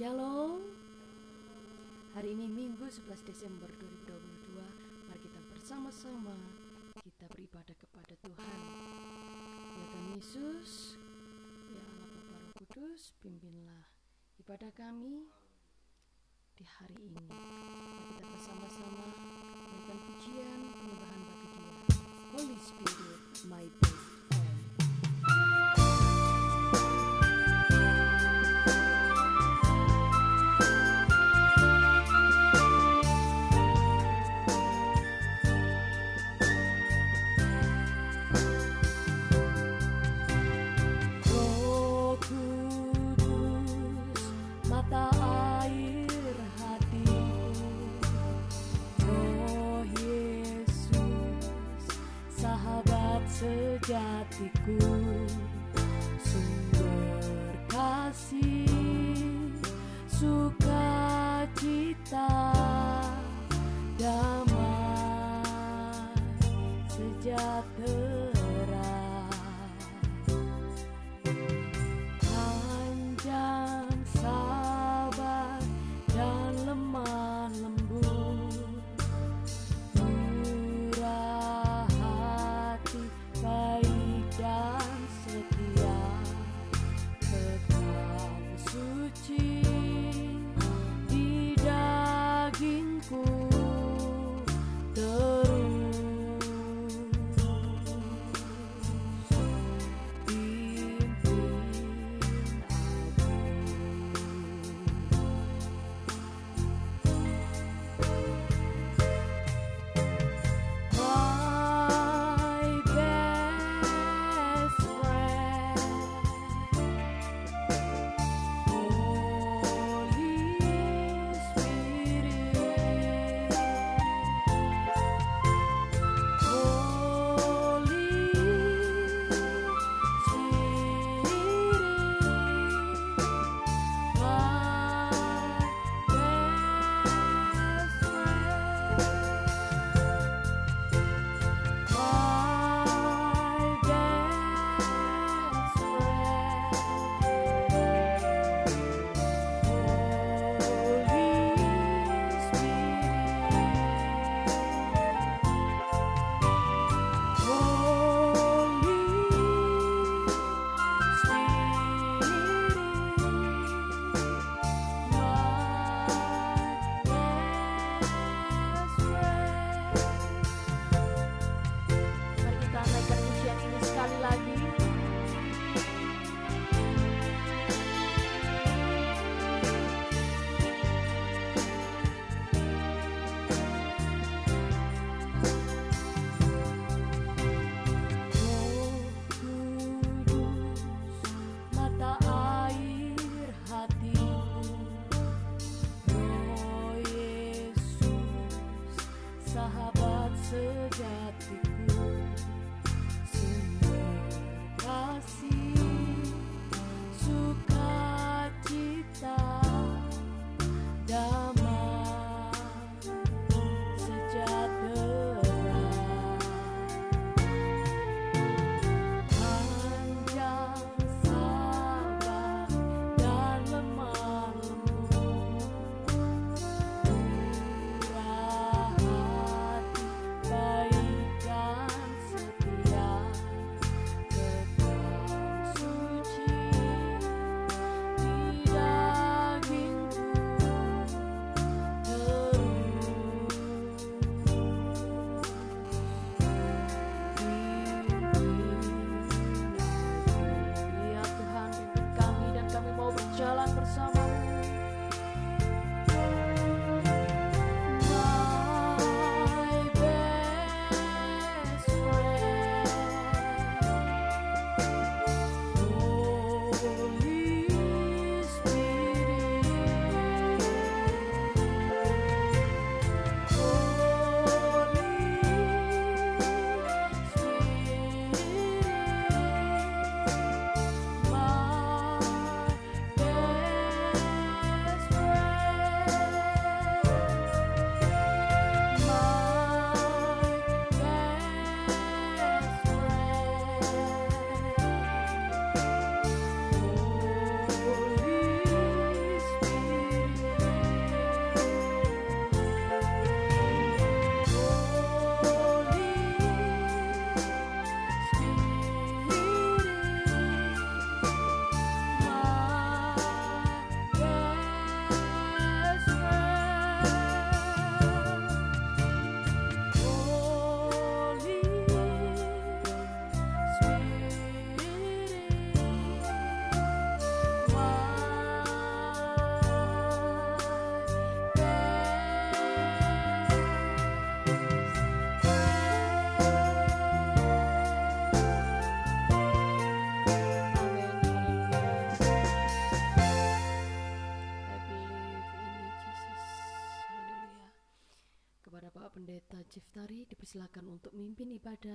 Shalom. Hari ini Minggu 11 Desember 2022 Mari kita bersama-sama Kita beribadah kepada Tuhan. Ya Tuhan Yesus Ya Allah Bapa Roh Kudus Pimpinlah ibadah kami Di hari ini. Mari kita bersama-sama Memberikan pujian penyembahan bagi dia. Holy Spirit My best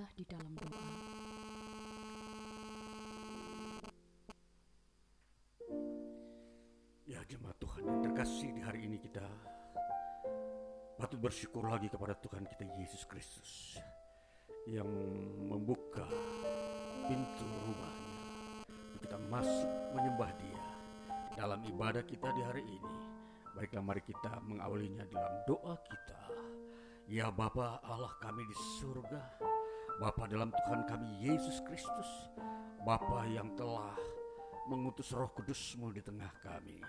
ibadah di dalam doa. Ya jemaat Tuhan yang terkasih di hari ini kita patut bersyukur lagi kepada Tuhan kita Yesus Kristus yang membuka pintu rumahnya untuk kita masuk menyembah dia dalam ibadah kita di hari ini. Baiklah mari kita mengawalinya dalam doa kita. Ya Bapa Allah kami di surga, Bapa dalam Tuhan kami Yesus Kristus, Bapa yang telah mengutus roh kudusmu di tengah kami,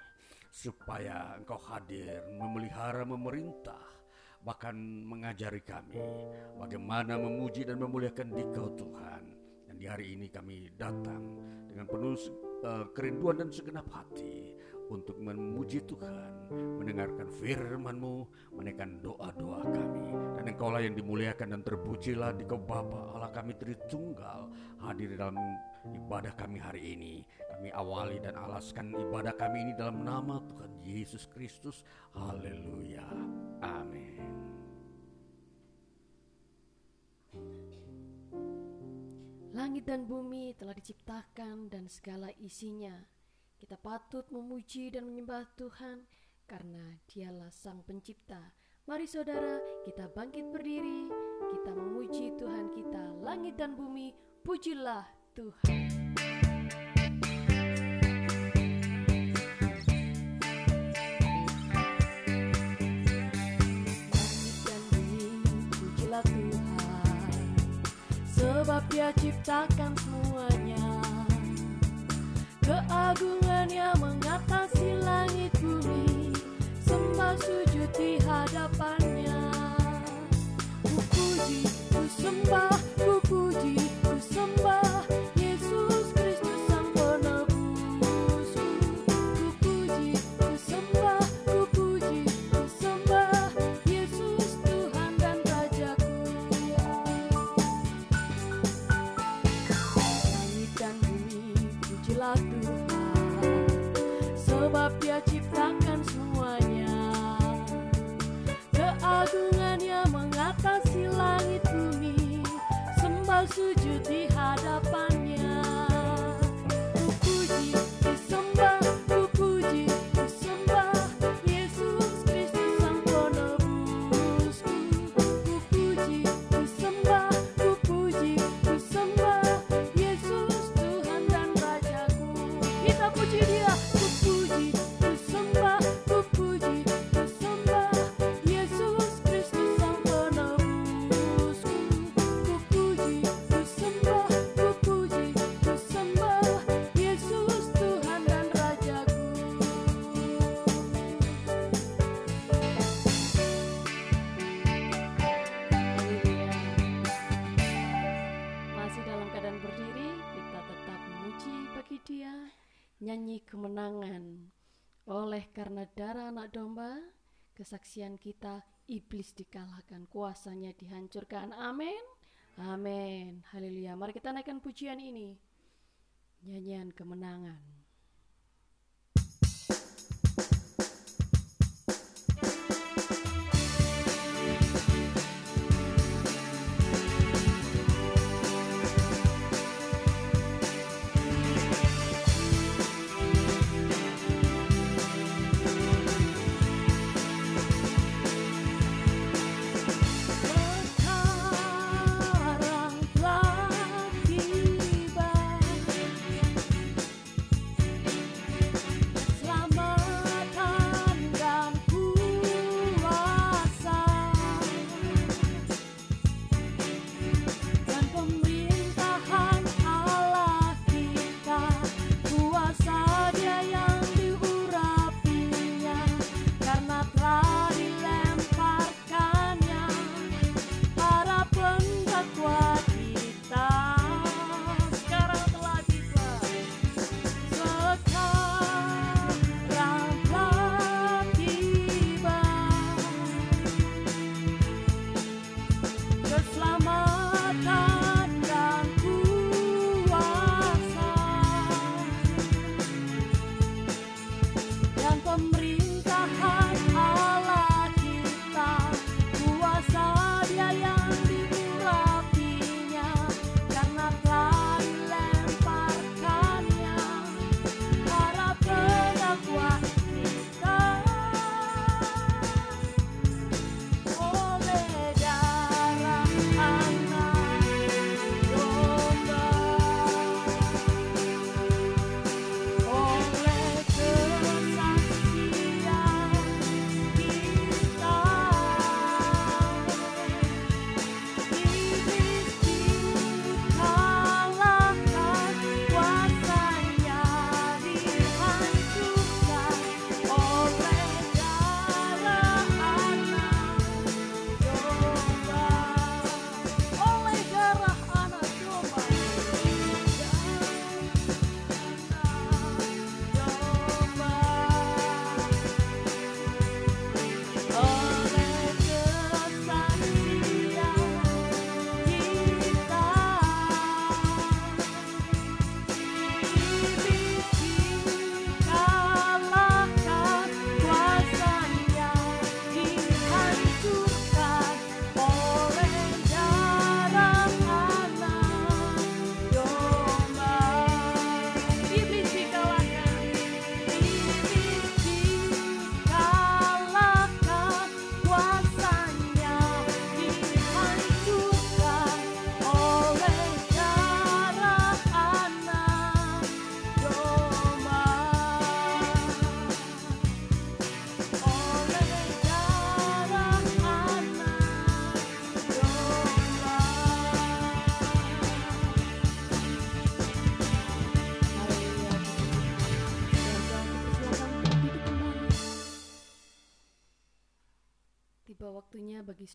supaya engkau hadir, memelihara, memerintah, bahkan mengajari kami bagaimana memuji dan memuliakan dikau Tuhan. Dan di hari ini kami datang dengan penuh uh, kerinduan dan segenap hati untuk memuji Tuhan, mendengarkan firman-Mu, menaikkan doa-doa kami. Dan Engkaulah yang dimuliakan dan terpujilah di kau Bapa Allah kami Tritunggal hadir dalam ibadah kami hari ini. Kami awali dan alaskan ibadah kami ini dalam nama Tuhan Yesus Kristus. Haleluya. Amin. Langit dan bumi telah diciptakan dan segala isinya kita patut memuji dan menyembah Tuhan karena Dialah Sang Pencipta. Mari saudara, kita bangkit berdiri, kita memuji Tuhan kita, langit dan bumi, pujilah Tuhan. sebab dia ciptakan semuanya Keagungannya mengatasi langit bumi Sembah sujud di hadapannya. Ku puji, ku sembah, ku puji, ku sembah kesaksian kita iblis dikalahkan, kuasanya dihancurkan. Amin. Amin. Haleluya. Mari kita naikkan pujian ini. Nyanyian kemenangan.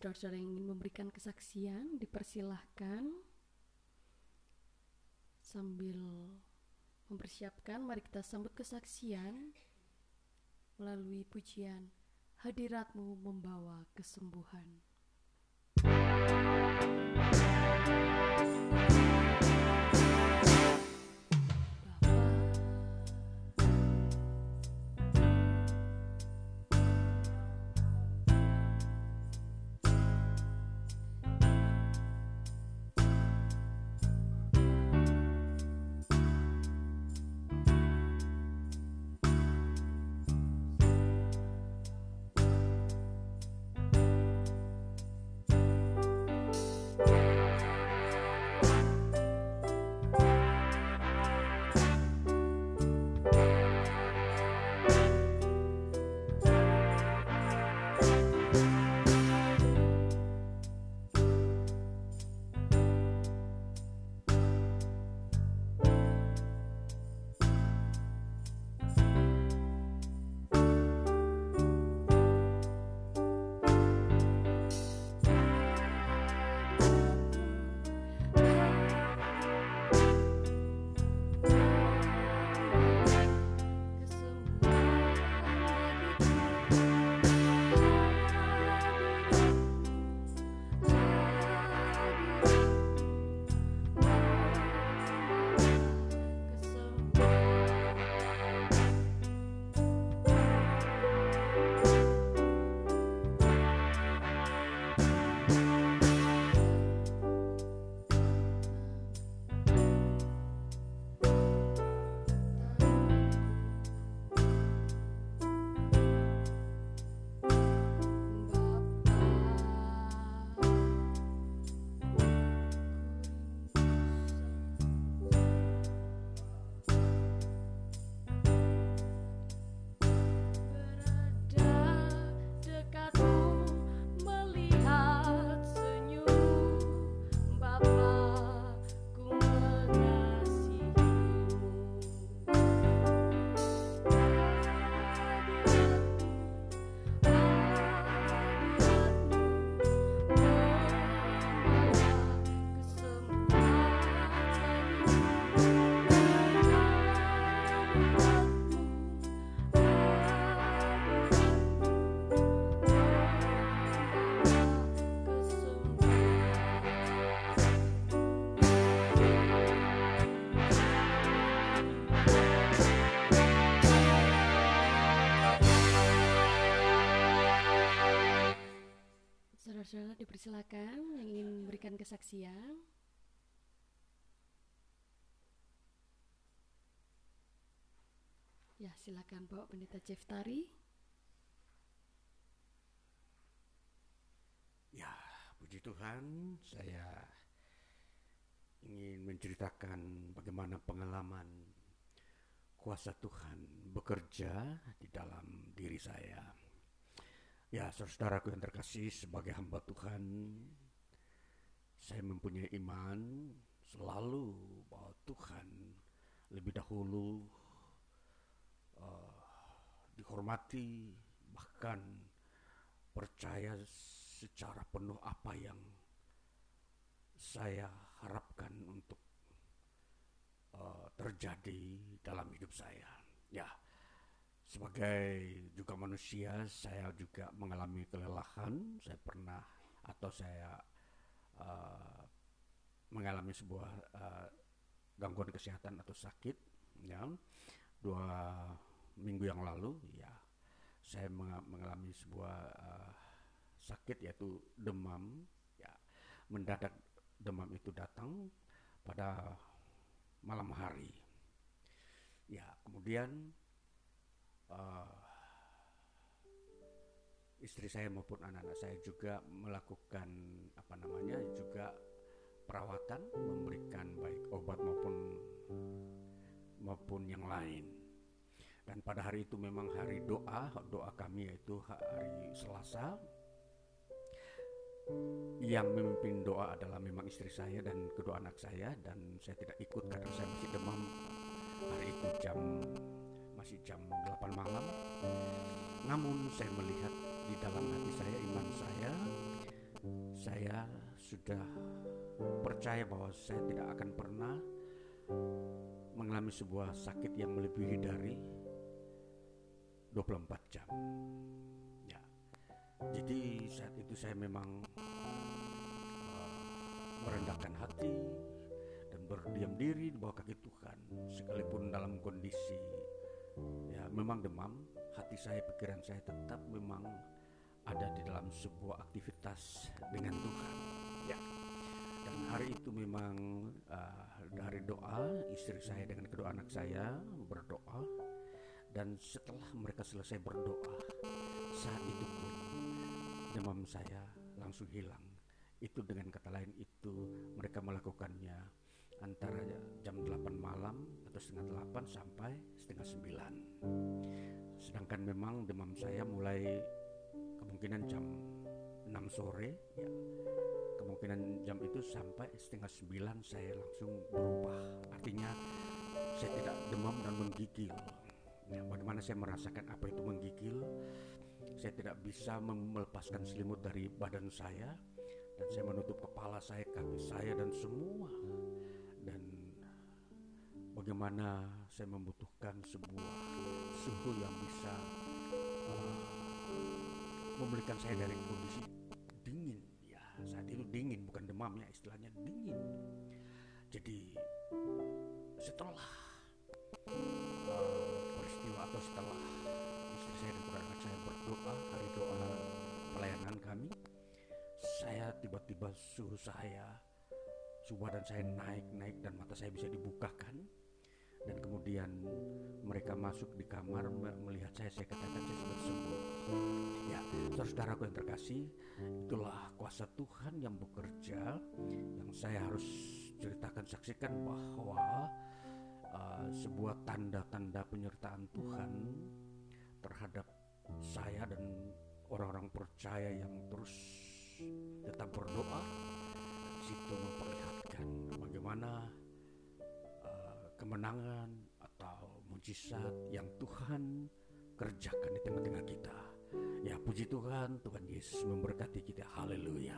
Saudara-saudara yang ingin memberikan kesaksian, dipersilahkan. Sambil mempersiapkan, mari kita sambut kesaksian melalui pujian Hadiratmu membawa kesembuhan. Saudara-saudara kesaksian. Ya, silakan Bapak Pendeta Jeftari. Ya, puji Tuhan, saya ingin menceritakan bagaimana pengalaman kuasa Tuhan bekerja di dalam diri saya. Ya, saudaraku yang terkasih, sebagai hamba Tuhan, saya mempunyai iman selalu bahwa Tuhan lebih dahulu uh, dihormati, bahkan percaya secara penuh apa yang saya harapkan untuk uh, terjadi dalam hidup saya. Ya, sebagai juga manusia, saya juga mengalami kelelahan. Saya pernah atau saya uh, mengalami sebuah uh, gangguan kesehatan atau sakit, ya, dua minggu yang lalu, ya, saya mengalami sebuah uh, sakit yaitu demam, ya, mendadak demam itu datang pada malam hari. Ya, kemudian uh, istri saya maupun anak-anak saya juga melakukan apa namanya juga perawatan, memberikan baik obat maupun maupun yang lain. Dan pada hari itu memang hari doa, doa kami yaitu hari Selasa. Yang memimpin doa adalah memang istri saya dan kedua anak saya dan saya tidak ikut karena saya masih demam. Hari itu jam masih jam 8 malam. Namun saya melihat di dalam hati saya, iman saya, saya sudah percaya bahwa saya tidak akan pernah mengalami sebuah sakit yang melebihi dari 24 jam. Ya. Jadi saat itu saya memang uh, merendahkan hati dan berdiam diri di bawah kaki Tuhan sekalipun dalam kondisi ya memang demam, hati saya, pikiran saya tetap memang ada di dalam sebuah aktivitas dengan Tuhan. Ya. Dan hari itu memang uh, dari doa istri saya dengan kedua anak saya berdoa dan setelah mereka selesai berdoa saat itu pun demam saya langsung hilang. Itu dengan kata lain itu mereka melakukannya antara jam 8 malam atau setengah 8 sampai setengah 9 sedangkan memang demam saya mulai kemungkinan jam 6 sore ya. Kemungkinan jam itu sampai setengah 9 saya langsung berubah. Artinya saya tidak demam dan menggigil. Ya, bagaimana saya merasakan apa itu menggigil? Saya tidak bisa melepaskan selimut dari badan saya dan saya menutup kepala saya, kaki saya dan semua. Dan bagaimana saya membutuhkan sebuah suhu yang bisa uh, memulihkan saya dari kondisi dingin. Ya saat itu dingin bukan demam ya istilahnya dingin. Jadi setelah uh, peristiwa atau setelah istri saya dan anak saya berdoa hari doa pelayanan kami saya tiba-tiba suhu saya suhu badan saya naik naik dan mata saya bisa dibukakan. Dan kemudian mereka masuk di kamar melihat saya saya katakan saya sudah sembuh ya saudaraku yang terkasih itulah kuasa Tuhan yang bekerja yang saya harus ceritakan saksikan bahwa uh, sebuah tanda-tanda penyertaan Tuhan terhadap saya dan orang-orang percaya yang terus tetap berdoa situ memperlihatkan bagaimana kemenangan atau mujizat yang Tuhan kerjakan di tengah-tengah kita. Ya puji Tuhan, Tuhan Yesus memberkati kita. Haleluya.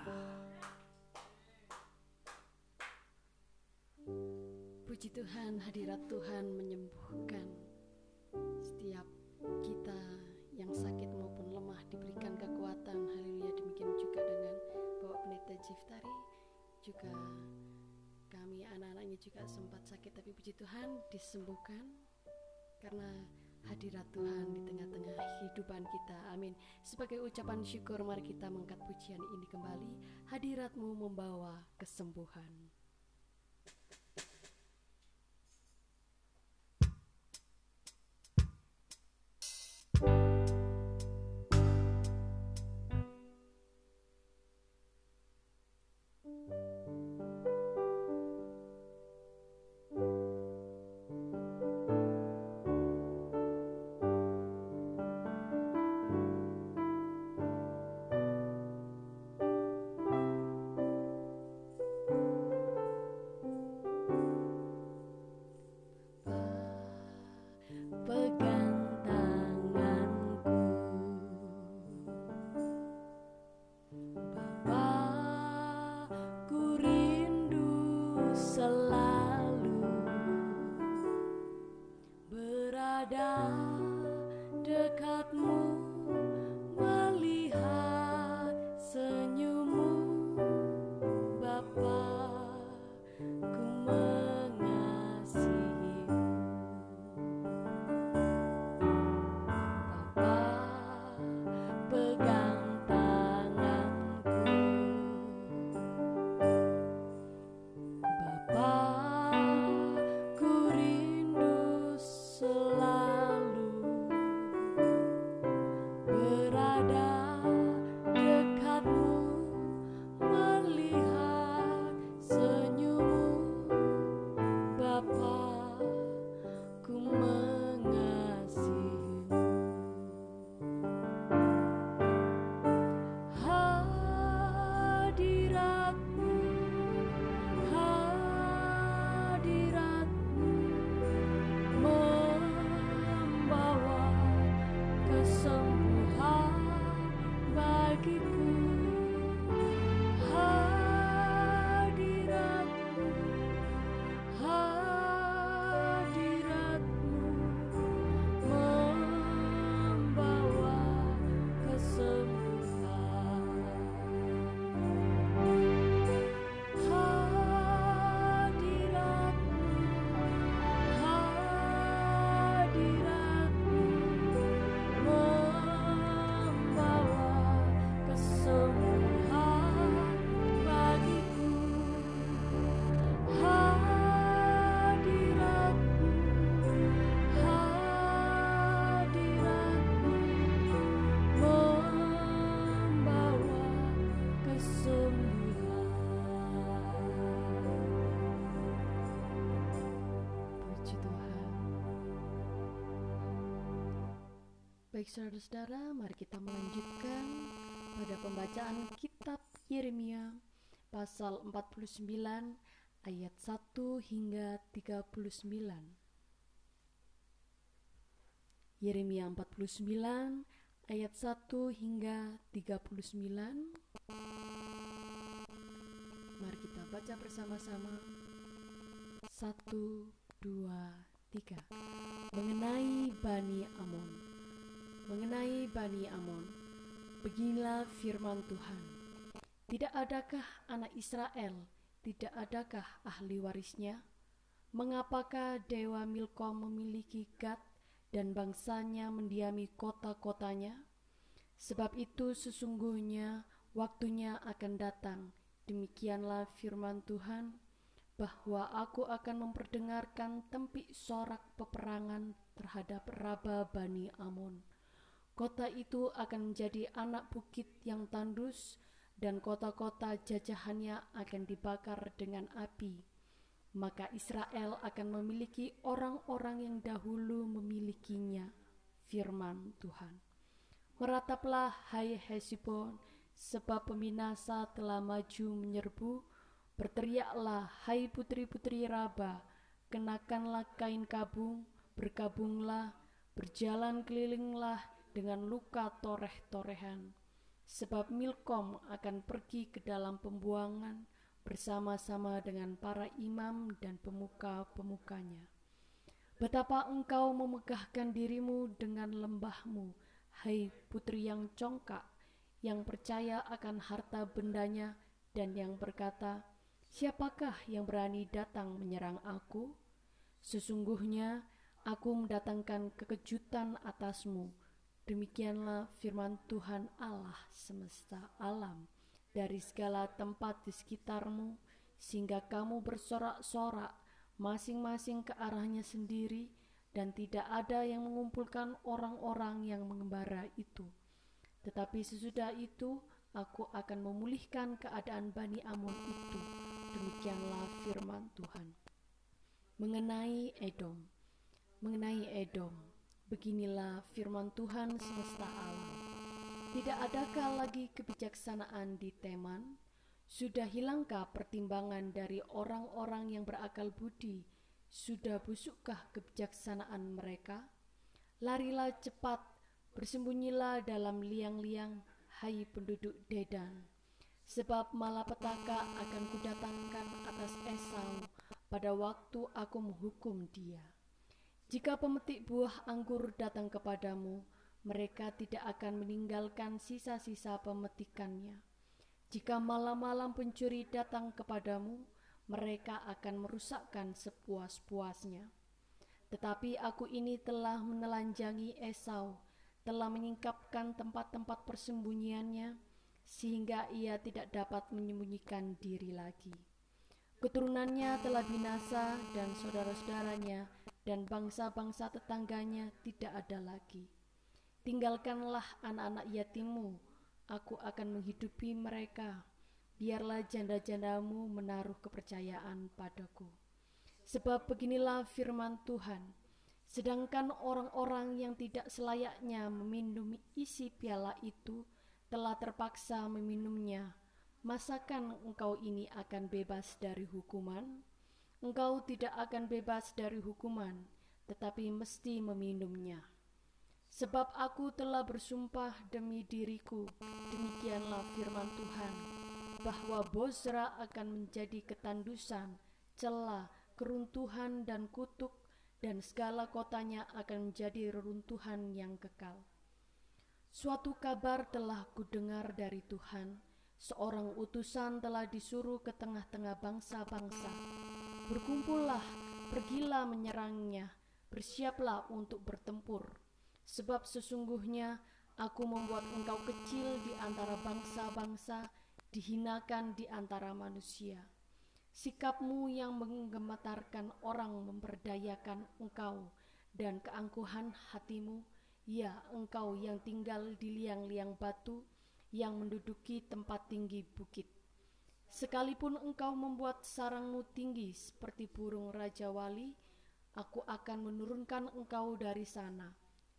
Puji Tuhan, hadirat Tuhan menyembuhkan setiap kita yang sakit maupun lemah diberikan kekuatan. Haleluya. Demikian juga dengan Bapak Pendeta Jiftari juga kami anak-anaknya juga sempat sakit tapi puji Tuhan disembuhkan karena hadirat Tuhan di tengah-tengah kehidupan kita. Amin. Sebagai ucapan syukur mari kita mengangkat pujian ini kembali. Hadiratmu membawa kesembuhan. Saudara-saudara, mari kita melanjutkan pada pembacaan kitab Yeremia pasal 49 ayat 1 hingga 39. Yeremia 49 ayat 1 hingga 39. Mari kita baca bersama-sama. Satu, dua, tiga. Mengenai Bani Amon. Mengenai Bani Amon. Beginilah firman Tuhan. Tidak adakah anak Israel, tidak adakah ahli warisnya? Mengapakah Dewa Milkom memiliki Gad dan bangsanya mendiami kota-kotanya? Sebab itu sesungguhnya waktunya akan datang, demikianlah firman Tuhan, bahwa aku akan memperdengarkan tempik sorak peperangan terhadap Raba Bani Amon. Kota itu akan menjadi anak bukit yang tandus, dan kota-kota jajahannya akan dibakar dengan api. Maka Israel akan memiliki orang-orang yang dahulu memilikinya. Firman Tuhan. Merataplah hai Hesibon, sebab peminasa telah maju menyerbu. Berteriaklah hai putri-putri Raba, kenakanlah kain kabung, berkabunglah, berjalan kelilinglah dengan luka toreh-torehan. Sebab Milkom akan pergi ke dalam pembuangan bersama-sama dengan para imam dan pemuka-pemukanya. Betapa engkau memegahkan dirimu dengan lembahmu, hai putri yang congkak, yang percaya akan harta bendanya dan yang berkata, Siapakah yang berani datang menyerang aku? Sesungguhnya aku mendatangkan kekejutan atasmu. Demikianlah firman Tuhan Allah semesta alam dari segala tempat di sekitarmu, sehingga kamu bersorak-sorak masing-masing ke arahnya sendiri, dan tidak ada yang mengumpulkan orang-orang yang mengembara itu. Tetapi sesudah itu, aku akan memulihkan keadaan Bani Amon itu. Demikianlah firman Tuhan. Mengenai Edom, mengenai Edom, beginilah firman Tuhan semesta alam. Tidak adakah lagi kebijaksanaan di Teman? Sudah hilangkah pertimbangan dari orang-orang yang berakal budi? Sudah busukkah kebijaksanaan mereka? Larilah cepat, bersembunyilah dalam liang-liang, hai penduduk Dedan. Sebab malapetaka akan kudatangkan atas Esau pada waktu aku menghukum dia. Jika pemetik buah anggur datang kepadamu, mereka tidak akan meninggalkan sisa-sisa pemetikannya. Jika malam-malam pencuri datang kepadamu, mereka akan merusakkan sepuas-puasnya. Tetapi aku ini telah menelanjangi Esau, telah menyingkapkan tempat-tempat persembunyiannya, sehingga ia tidak dapat menyembunyikan diri lagi. Keturunannya telah binasa dan saudara-saudaranya dan bangsa-bangsa tetangganya tidak ada lagi. Tinggalkanlah anak-anak yatimmu, aku akan menghidupi mereka. Biarlah janda-jandamu menaruh kepercayaan padaku. Sebab beginilah firman Tuhan, sedangkan orang-orang yang tidak selayaknya meminum isi piala itu telah terpaksa meminumnya, masakan engkau ini akan bebas dari hukuman? Engkau tidak akan bebas dari hukuman, tetapi mesti meminumnya. Sebab aku telah bersumpah demi diriku, demikianlah firman Tuhan, bahwa Bozra akan menjadi ketandusan, celah, keruntuhan dan kutuk, dan segala kotanya akan menjadi reruntuhan yang kekal. Suatu kabar telah kudengar dari Tuhan, seorang utusan telah disuruh ke tengah-tengah bangsa-bangsa. Berkumpullah, pergilah menyerangnya, bersiaplah untuk bertempur Sebab sesungguhnya aku membuat engkau kecil di antara bangsa-bangsa, dihinakan di antara manusia. Sikapmu yang menggemetarkan orang memperdayakan engkau dan keangkuhan hatimu, ya engkau yang tinggal di liang-liang batu, yang menduduki tempat tinggi bukit. Sekalipun engkau membuat sarangmu tinggi seperti burung Raja Wali, aku akan menurunkan engkau dari sana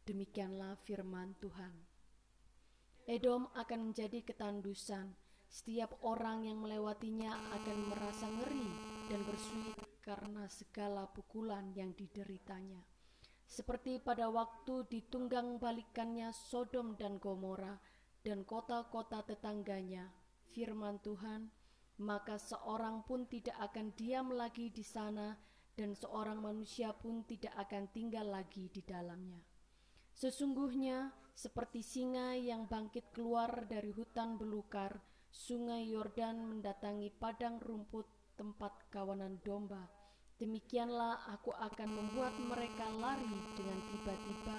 Demikianlah firman Tuhan. Edom akan menjadi ketandusan. Setiap orang yang melewatinya akan merasa ngeri dan bersuit karena segala pukulan yang dideritanya. Seperti pada waktu ditunggang balikannya Sodom dan Gomora dan kota-kota tetangganya, firman Tuhan, maka seorang pun tidak akan diam lagi di sana dan seorang manusia pun tidak akan tinggal lagi di dalamnya. Sesungguhnya seperti singa yang bangkit keluar dari hutan belukar, sungai Yordan mendatangi padang rumput tempat kawanan domba. Demikianlah aku akan membuat mereka lari dengan tiba-tiba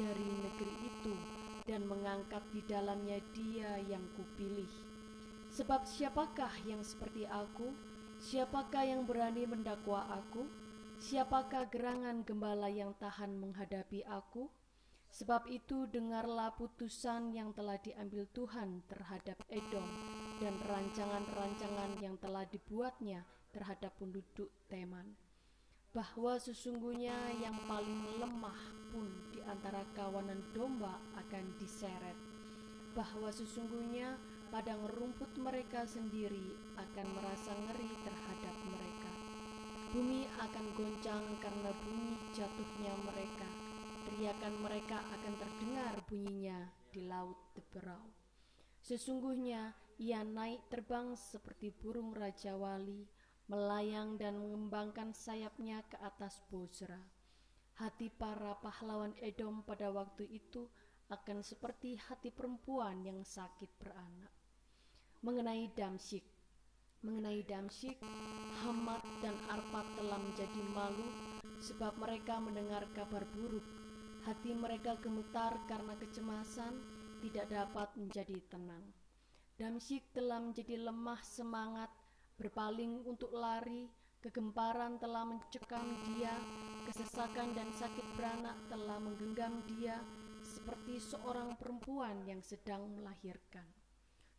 dari negeri itu dan mengangkat di dalamnya dia yang kupilih. Sebab siapakah yang seperti aku? Siapakah yang berani mendakwa aku? Siapakah gerangan gembala yang tahan menghadapi aku? Sebab itu dengarlah putusan yang telah diambil Tuhan terhadap Edom dan rancangan-rancangan yang telah dibuatnya terhadap penduduk Teman. Bahwa sesungguhnya yang paling lemah pun di antara kawanan domba akan diseret. Bahwa sesungguhnya padang rumput mereka sendiri akan merasa ngeri terhadap mereka. Bumi akan goncang karena bunyi jatuhnya mereka teriakan mereka akan terdengar bunyinya di laut teberau. Sesungguhnya ia naik terbang seperti burung Raja Wali, melayang dan mengembangkan sayapnya ke atas Bozra. Hati para pahlawan Edom pada waktu itu akan seperti hati perempuan yang sakit beranak. Mengenai Damsyik, mengenai Damsyik, Hamad dan Arpad telah menjadi malu sebab mereka mendengar kabar buruk Hati mereka gemetar karena kecemasan, tidak dapat menjadi tenang. Damsyik telah menjadi lemah semangat, berpaling untuk lari, kegemparan telah mencekam dia, kesesakan dan sakit beranak telah menggenggam dia, seperti seorang perempuan yang sedang melahirkan.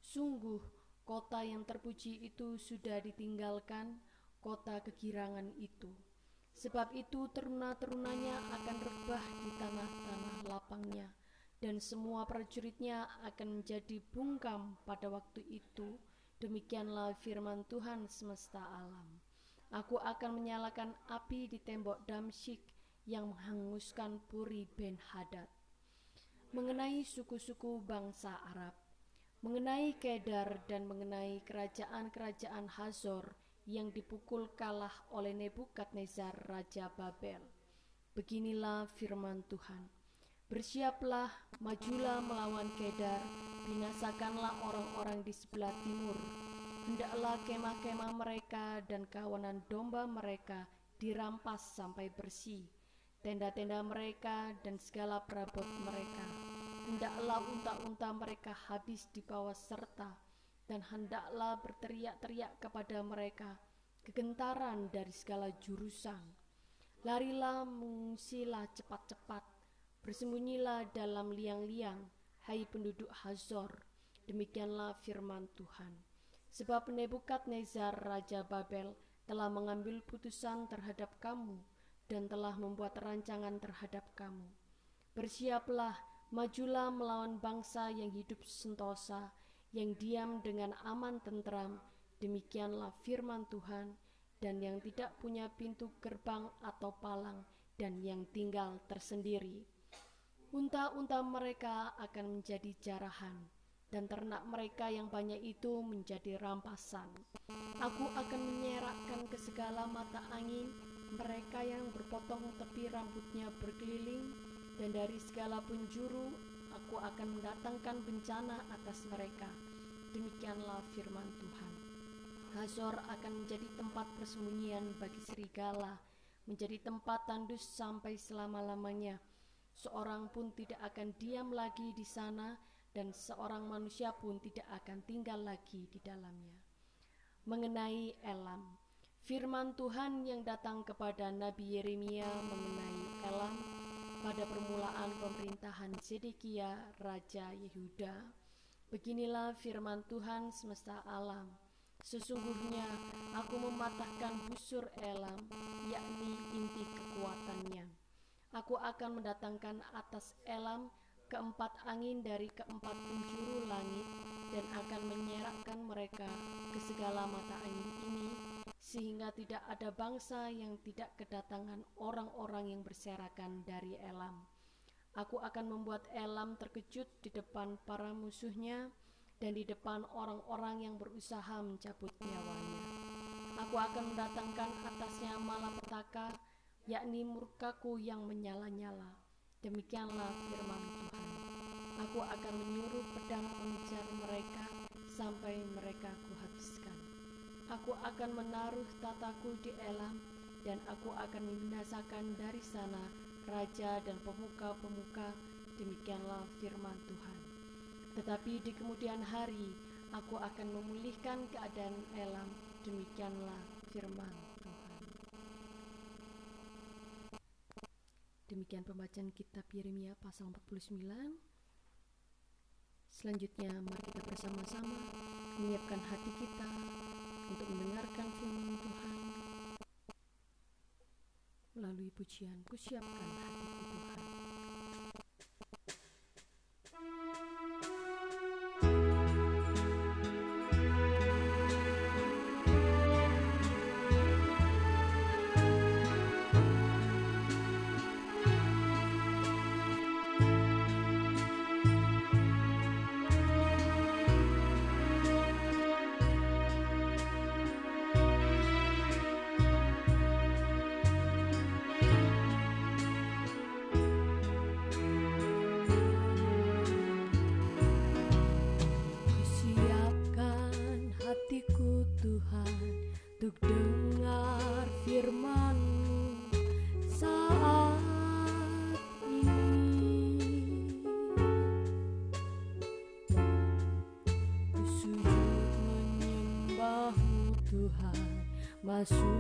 Sungguh, kota yang terpuji itu sudah ditinggalkan, kota kegirangan itu. Sebab itu teruna-terunanya akan rebah di tanah-tanah lapangnya, dan semua prajuritnya akan menjadi bungkam pada waktu itu. Demikianlah firman Tuhan semesta alam. Aku akan menyalakan api di tembok Damsyik yang menghanguskan Puri Ben Hadad. Mengenai suku-suku bangsa Arab, mengenai Kedar dan mengenai kerajaan-kerajaan Hazor, yang dipukul kalah oleh Nebukadnezar Raja Babel. Beginilah firman Tuhan. Bersiaplah, majulah melawan Kedar, binasakanlah orang-orang di sebelah timur. Hendaklah kemah-kemah mereka dan kawanan domba mereka dirampas sampai bersih. Tenda-tenda mereka dan segala perabot mereka. Hendaklah unta-unta mereka habis di bawah serta dan hendaklah berteriak-teriak kepada mereka kegentaran dari segala jurusan. Larilah mengungsilah cepat-cepat, bersembunyilah dalam liang-liang, hai penduduk Hazor. Demikianlah firman Tuhan. Sebab Nebukadnezar Raja Babel telah mengambil putusan terhadap kamu dan telah membuat rancangan terhadap kamu. Bersiaplah, majulah melawan bangsa yang hidup sentosa, yang diam dengan aman tentram, demikianlah firman Tuhan, dan yang tidak punya pintu gerbang atau palang, dan yang tinggal tersendiri. Unta-unta mereka akan menjadi jarahan, dan ternak mereka yang banyak itu menjadi rampasan. Aku akan menyerakkan ke segala mata angin mereka yang berpotong tepi rambutnya berkeliling, dan dari segala penjuru aku akan mendatangkan bencana atas mereka. Demikianlah firman Tuhan. Hazor akan menjadi tempat persembunyian bagi serigala, menjadi tempat tandus sampai selama-lamanya Seorang pun tidak akan diam lagi di sana, dan seorang manusia pun tidak akan tinggal lagi di dalamnya. Mengenai Elam, firman Tuhan yang datang kepada Nabi Yeremia mengenai Elam pada permulaan pemerintahan Zedekia Raja Yehuda. Beginilah firman Tuhan semesta alam. Sesungguhnya aku mematahkan busur Elam, yakni inti kekuatannya Aku akan mendatangkan atas Elam keempat angin dari keempat penjuru langit dan akan menyerakkan mereka ke segala mata angin sehingga tidak ada bangsa yang tidak kedatangan orang-orang yang berserakan dari Elam. Aku akan membuat Elam terkejut di depan para musuhnya dan di depan orang-orang yang berusaha mencabut nyawanya. Aku akan mendatangkan atasnya malapetaka yakni murkaku yang menyala-nyala. Demikianlah firman Tuhan. Aku akan menyuruh pedang mengejar mereka sampai mereka kuhabiskan. Aku akan menaruh tataku di Elam dan aku akan membinasakan dari sana raja dan pemuka-pemuka. Demikianlah firman Tuhan. Tetapi di kemudian hari aku akan memulihkan keadaan Elam. Demikianlah firman Demikian pembacaan kitab Yeremia pasal 49. Selanjutnya mari kita bersama-sama menyiapkan hati kita untuk mendengarkan firman Tuhan. Melalui pujian kusiapkan hatiku Tuhan.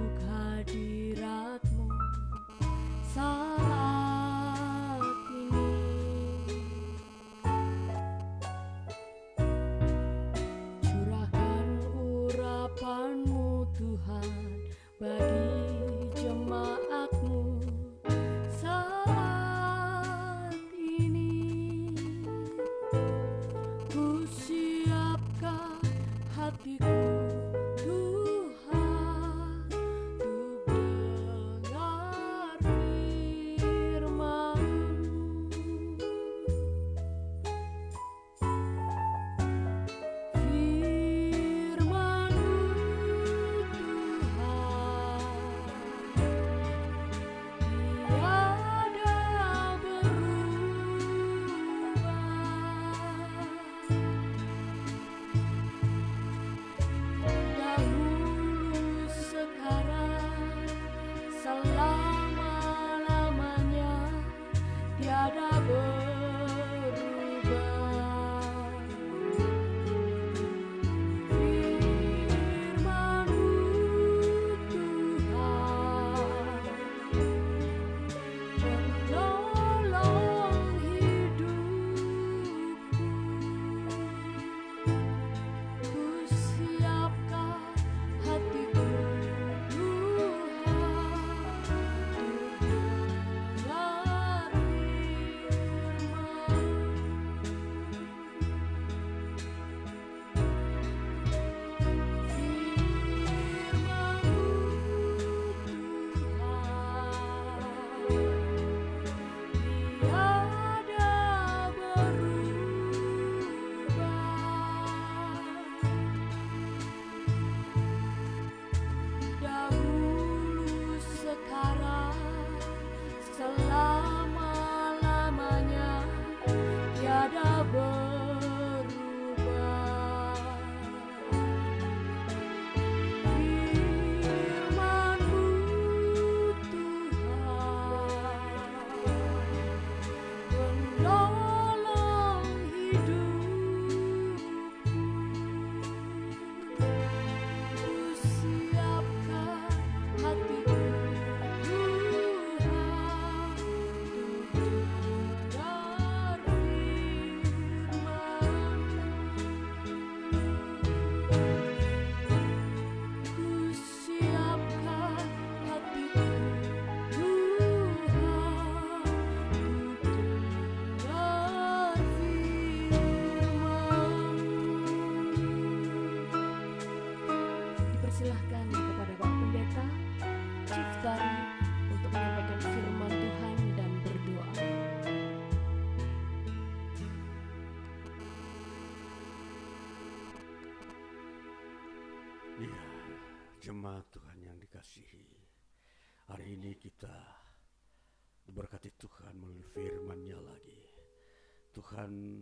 Tuhan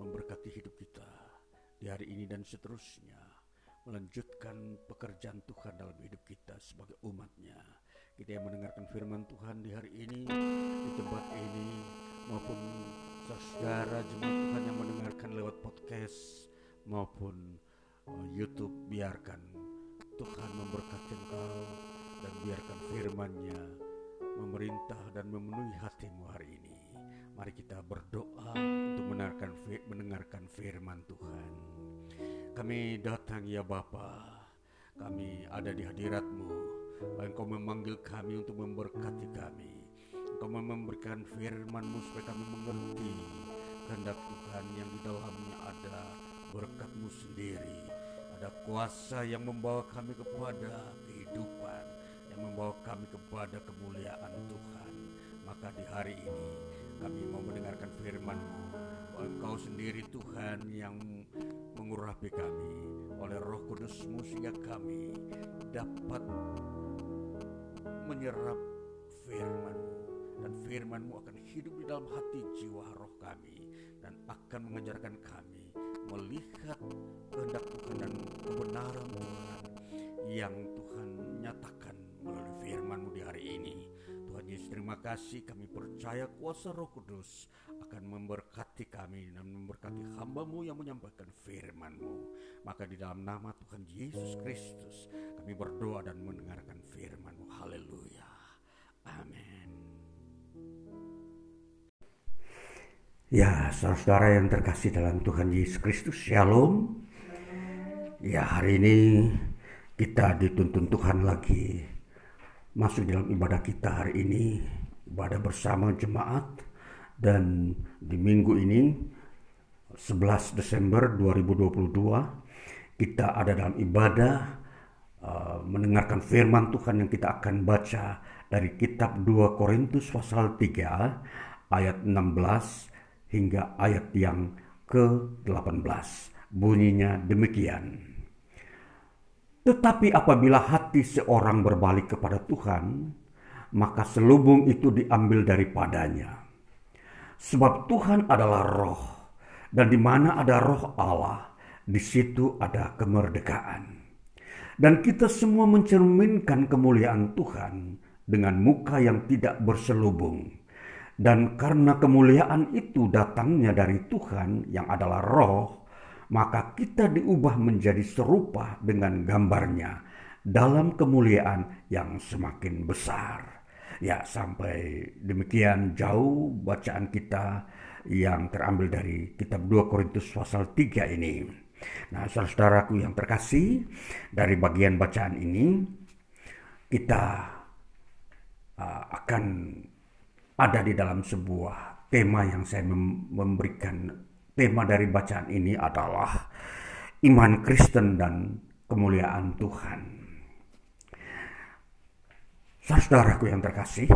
memberkati hidup kita di hari ini dan seterusnya. Melanjutkan pekerjaan Tuhan dalam hidup kita sebagai umatnya. Kita yang mendengarkan firman Tuhan di hari ini, di tempat ini, maupun saudara jemaat Tuhan yang mendengarkan lewat podcast maupun uh, YouTube biarkan Tuhan memberkati engkau dan biarkan firman-Nya memerintah dan memenuhi hatimu hari ini. Mari kita berdoa untuk mendengarkan, mendengarkan firman Tuhan. Kami datang ya Bapa, kami ada di hadiratmu. Engkau memanggil kami untuk memberkati kami. Engkau memberikan firman-Mu supaya kami mengerti kehendak Tuhan yang di dalamnya ada berkat-Mu sendiri ada kuasa yang membawa kami kepada kehidupan, yang membawa kami kepada kemuliaan Tuhan. Maka di hari ini kami mau mendengarkan firman-Mu Engkau sendiri Tuhan yang mengurapi kami oleh roh kudus-Mu sehingga kami dapat menyerap firman-Mu dan firman-Mu akan hidup di dalam hati jiwa roh kami dan akan mengajarkan kami melihat kehendak Tuhan dan kebenaran Tuhan yang Tuhan nyatakan melalui firman-Mu di hari ini. Terima kasih kami percaya kuasa roh kudus akan memberkati kami dan memberkati hamba-Mu yang menyampaikan firman-Mu. Maka di dalam nama Tuhan Yesus Kristus kami berdoa dan mendengarkan firman-Mu. Haleluya. Amin. Ya, saudara yang terkasih dalam Tuhan Yesus Kristus, Shalom. Ya, hari ini kita dituntun Tuhan lagi masuk dalam ibadah kita hari ini, ibadah bersama jemaat dan di minggu ini 11 Desember 2022 kita ada dalam ibadah uh, mendengarkan firman Tuhan yang kita akan baca dari kitab 2 Korintus pasal 3 ayat 16 hingga ayat yang ke-18. Bunyinya demikian. Tetapi apabila hati seorang berbalik kepada Tuhan, maka selubung itu diambil daripadanya. Sebab Tuhan adalah roh, dan di mana ada roh Allah, di situ ada kemerdekaan. Dan kita semua mencerminkan kemuliaan Tuhan dengan muka yang tidak berselubung dan karena kemuliaan itu datangnya dari Tuhan yang adalah roh, maka kita diubah menjadi serupa dengan gambarnya dalam kemuliaan yang semakin besar. Ya, sampai demikian jauh bacaan kita yang terambil dari kitab 2 Korintus pasal 3 ini. Nah, saudaraku yang terkasih, dari bagian bacaan ini kita uh, akan ada di dalam sebuah tema yang saya memberikan. Tema dari bacaan ini adalah iman Kristen dan kemuliaan Tuhan. Saudaraku yang terkasih,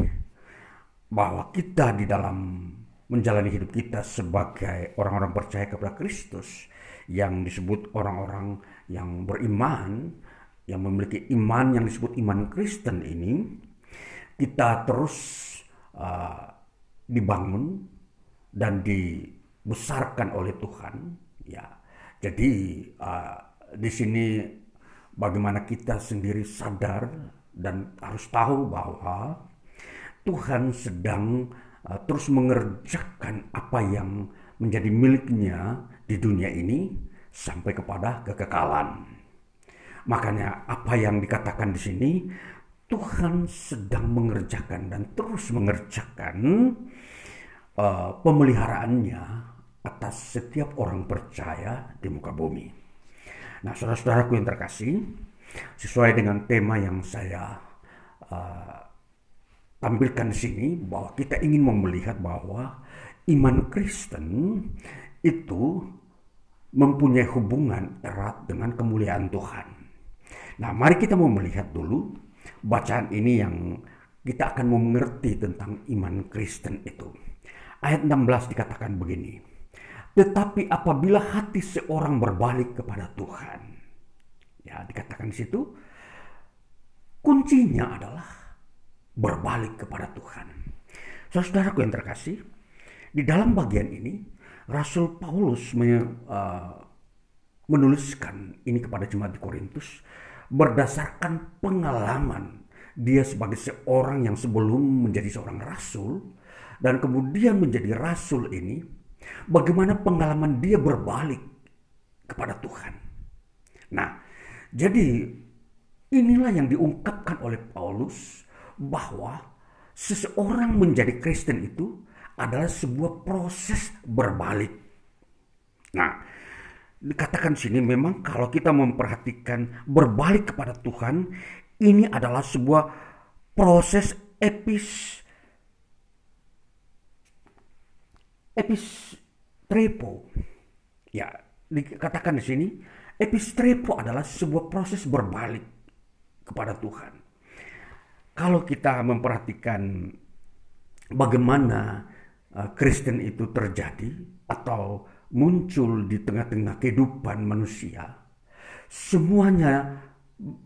bahwa kita di dalam menjalani hidup kita sebagai orang-orang percaya kepada Kristus yang disebut orang-orang yang beriman, yang memiliki iman yang disebut iman Kristen ini, kita terus uh, dibangun dan dibesarkan oleh Tuhan ya jadi uh, di sini bagaimana kita sendiri sadar dan harus tahu bahwa Tuhan sedang uh, terus mengerjakan apa yang menjadi miliknya di dunia ini sampai kepada kekekalan. Makanya apa yang dikatakan di sini Tuhan sedang mengerjakan dan terus mengerjakan uh, pemeliharaannya atas setiap orang percaya di muka bumi. Nah, saudara-saudaraku yang terkasih, sesuai dengan tema yang saya uh, tampilkan di sini, bahwa kita ingin melihat bahwa iman Kristen itu mempunyai hubungan erat dengan kemuliaan Tuhan. Nah, mari kita mau melihat dulu bacaan ini yang kita akan mengerti tentang iman Kristen itu. Ayat 16 dikatakan begini. Tetapi apabila hati seorang berbalik kepada Tuhan. Ya, dikatakan di situ kuncinya adalah berbalik kepada Tuhan. Saudaraku yang terkasih, di dalam bagian ini Rasul Paulus uh, menuliskan ini kepada jemaat di Korintus berdasarkan pengalaman dia sebagai seorang yang sebelum menjadi seorang rasul dan kemudian menjadi rasul ini bagaimana pengalaman dia berbalik kepada Tuhan. Nah, jadi inilah yang diungkapkan oleh Paulus bahwa seseorang menjadi Kristen itu adalah sebuah proses berbalik. Nah, dikatakan sini memang kalau kita memperhatikan berbalik kepada Tuhan, ini adalah sebuah proses epis epistrepo. Ya, dikatakan di sini epistrepo adalah sebuah proses berbalik kepada Tuhan. Kalau kita memperhatikan bagaimana uh, Kristen itu terjadi atau muncul di tengah-tengah kehidupan manusia, semuanya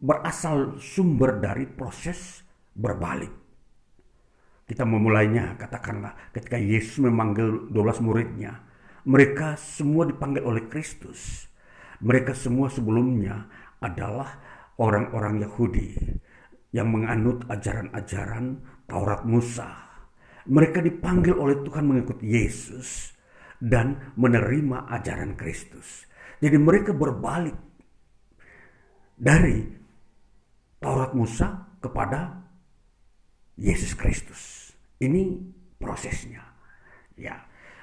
berasal sumber dari proses berbalik. Kita memulainya, katakanlah, ketika Yesus memanggil 12 muridnya, mereka semua dipanggil oleh Kristus. Mereka semua sebelumnya adalah orang-orang Yahudi yang menganut ajaran-ajaran Taurat Musa. Mereka dipanggil oleh Tuhan mengikuti Yesus dan menerima ajaran Kristus. Jadi mereka berbalik dari Taurat Musa kepada Yesus Kristus. Ini prosesnya. Ya.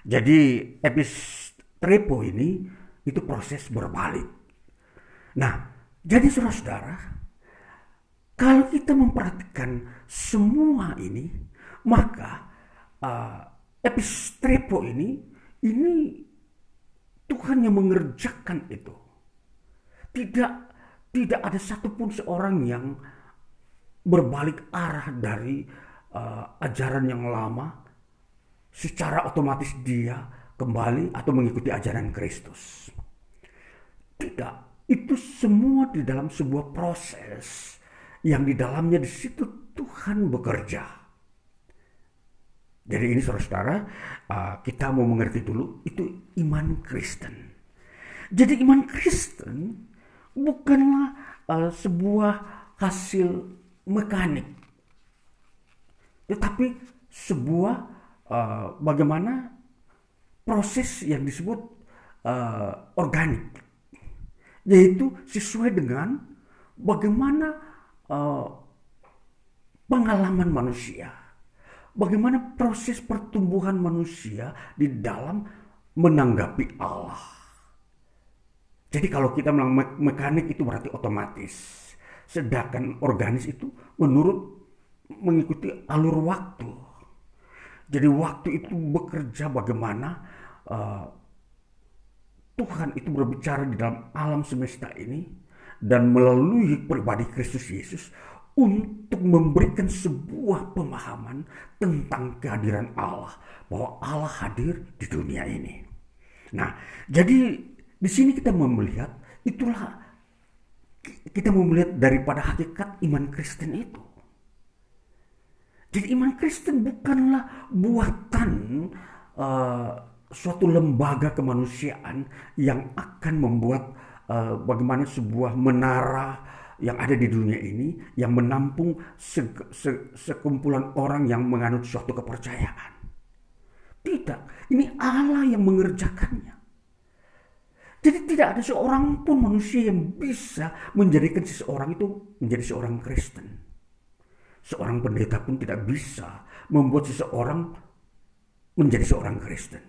Jadi epistrepo ini itu proses berbalik. Nah, jadi saudara-saudara, kalau kita memperhatikan semua ini, maka uh, epistrepo ini, ini Tuhan yang mengerjakan itu. Tidak tidak ada satupun seorang yang berbalik arah dari uh, ajaran yang lama, secara otomatis dia kembali atau mengikuti ajaran Kristus. Tidak, itu semua di dalam sebuah proses yang di dalamnya di situ Tuhan bekerja. Jadi ini saudara-saudara, uh, kita mau mengerti dulu itu iman Kristen. Jadi iman Kristen bukanlah uh, sebuah hasil mekanik, tetapi sebuah uh, bagaimana proses yang disebut uh, organik. Yaitu sesuai dengan bagaimana uh, pengalaman manusia, bagaimana proses pertumbuhan manusia di dalam menanggapi Allah. Jadi kalau kita bilang me mekanik itu berarti otomatis, sedangkan organis itu menurut mengikuti alur waktu. Jadi waktu itu bekerja bagaimana uh, Tuhan itu berbicara di dalam alam semesta ini dan melalui pribadi Kristus Yesus untuk memberikan sebuah pemahaman tentang kehadiran Allah bahwa Allah hadir di dunia ini. Nah, jadi di sini kita melihat itulah kita mau melihat daripada hakikat iman Kristen itu. Jadi iman Kristen bukanlah buatan uh, suatu lembaga kemanusiaan yang akan membuat uh, bagaimana sebuah menara yang ada di dunia ini yang menampung se se sekumpulan orang yang menganut suatu kepercayaan. Tidak, ini Allah yang mengerjakannya. Jadi tidak ada seorang pun manusia yang bisa menjadikan seseorang itu menjadi seorang Kristen. Seorang pendeta pun tidak bisa membuat seseorang menjadi seorang Kristen.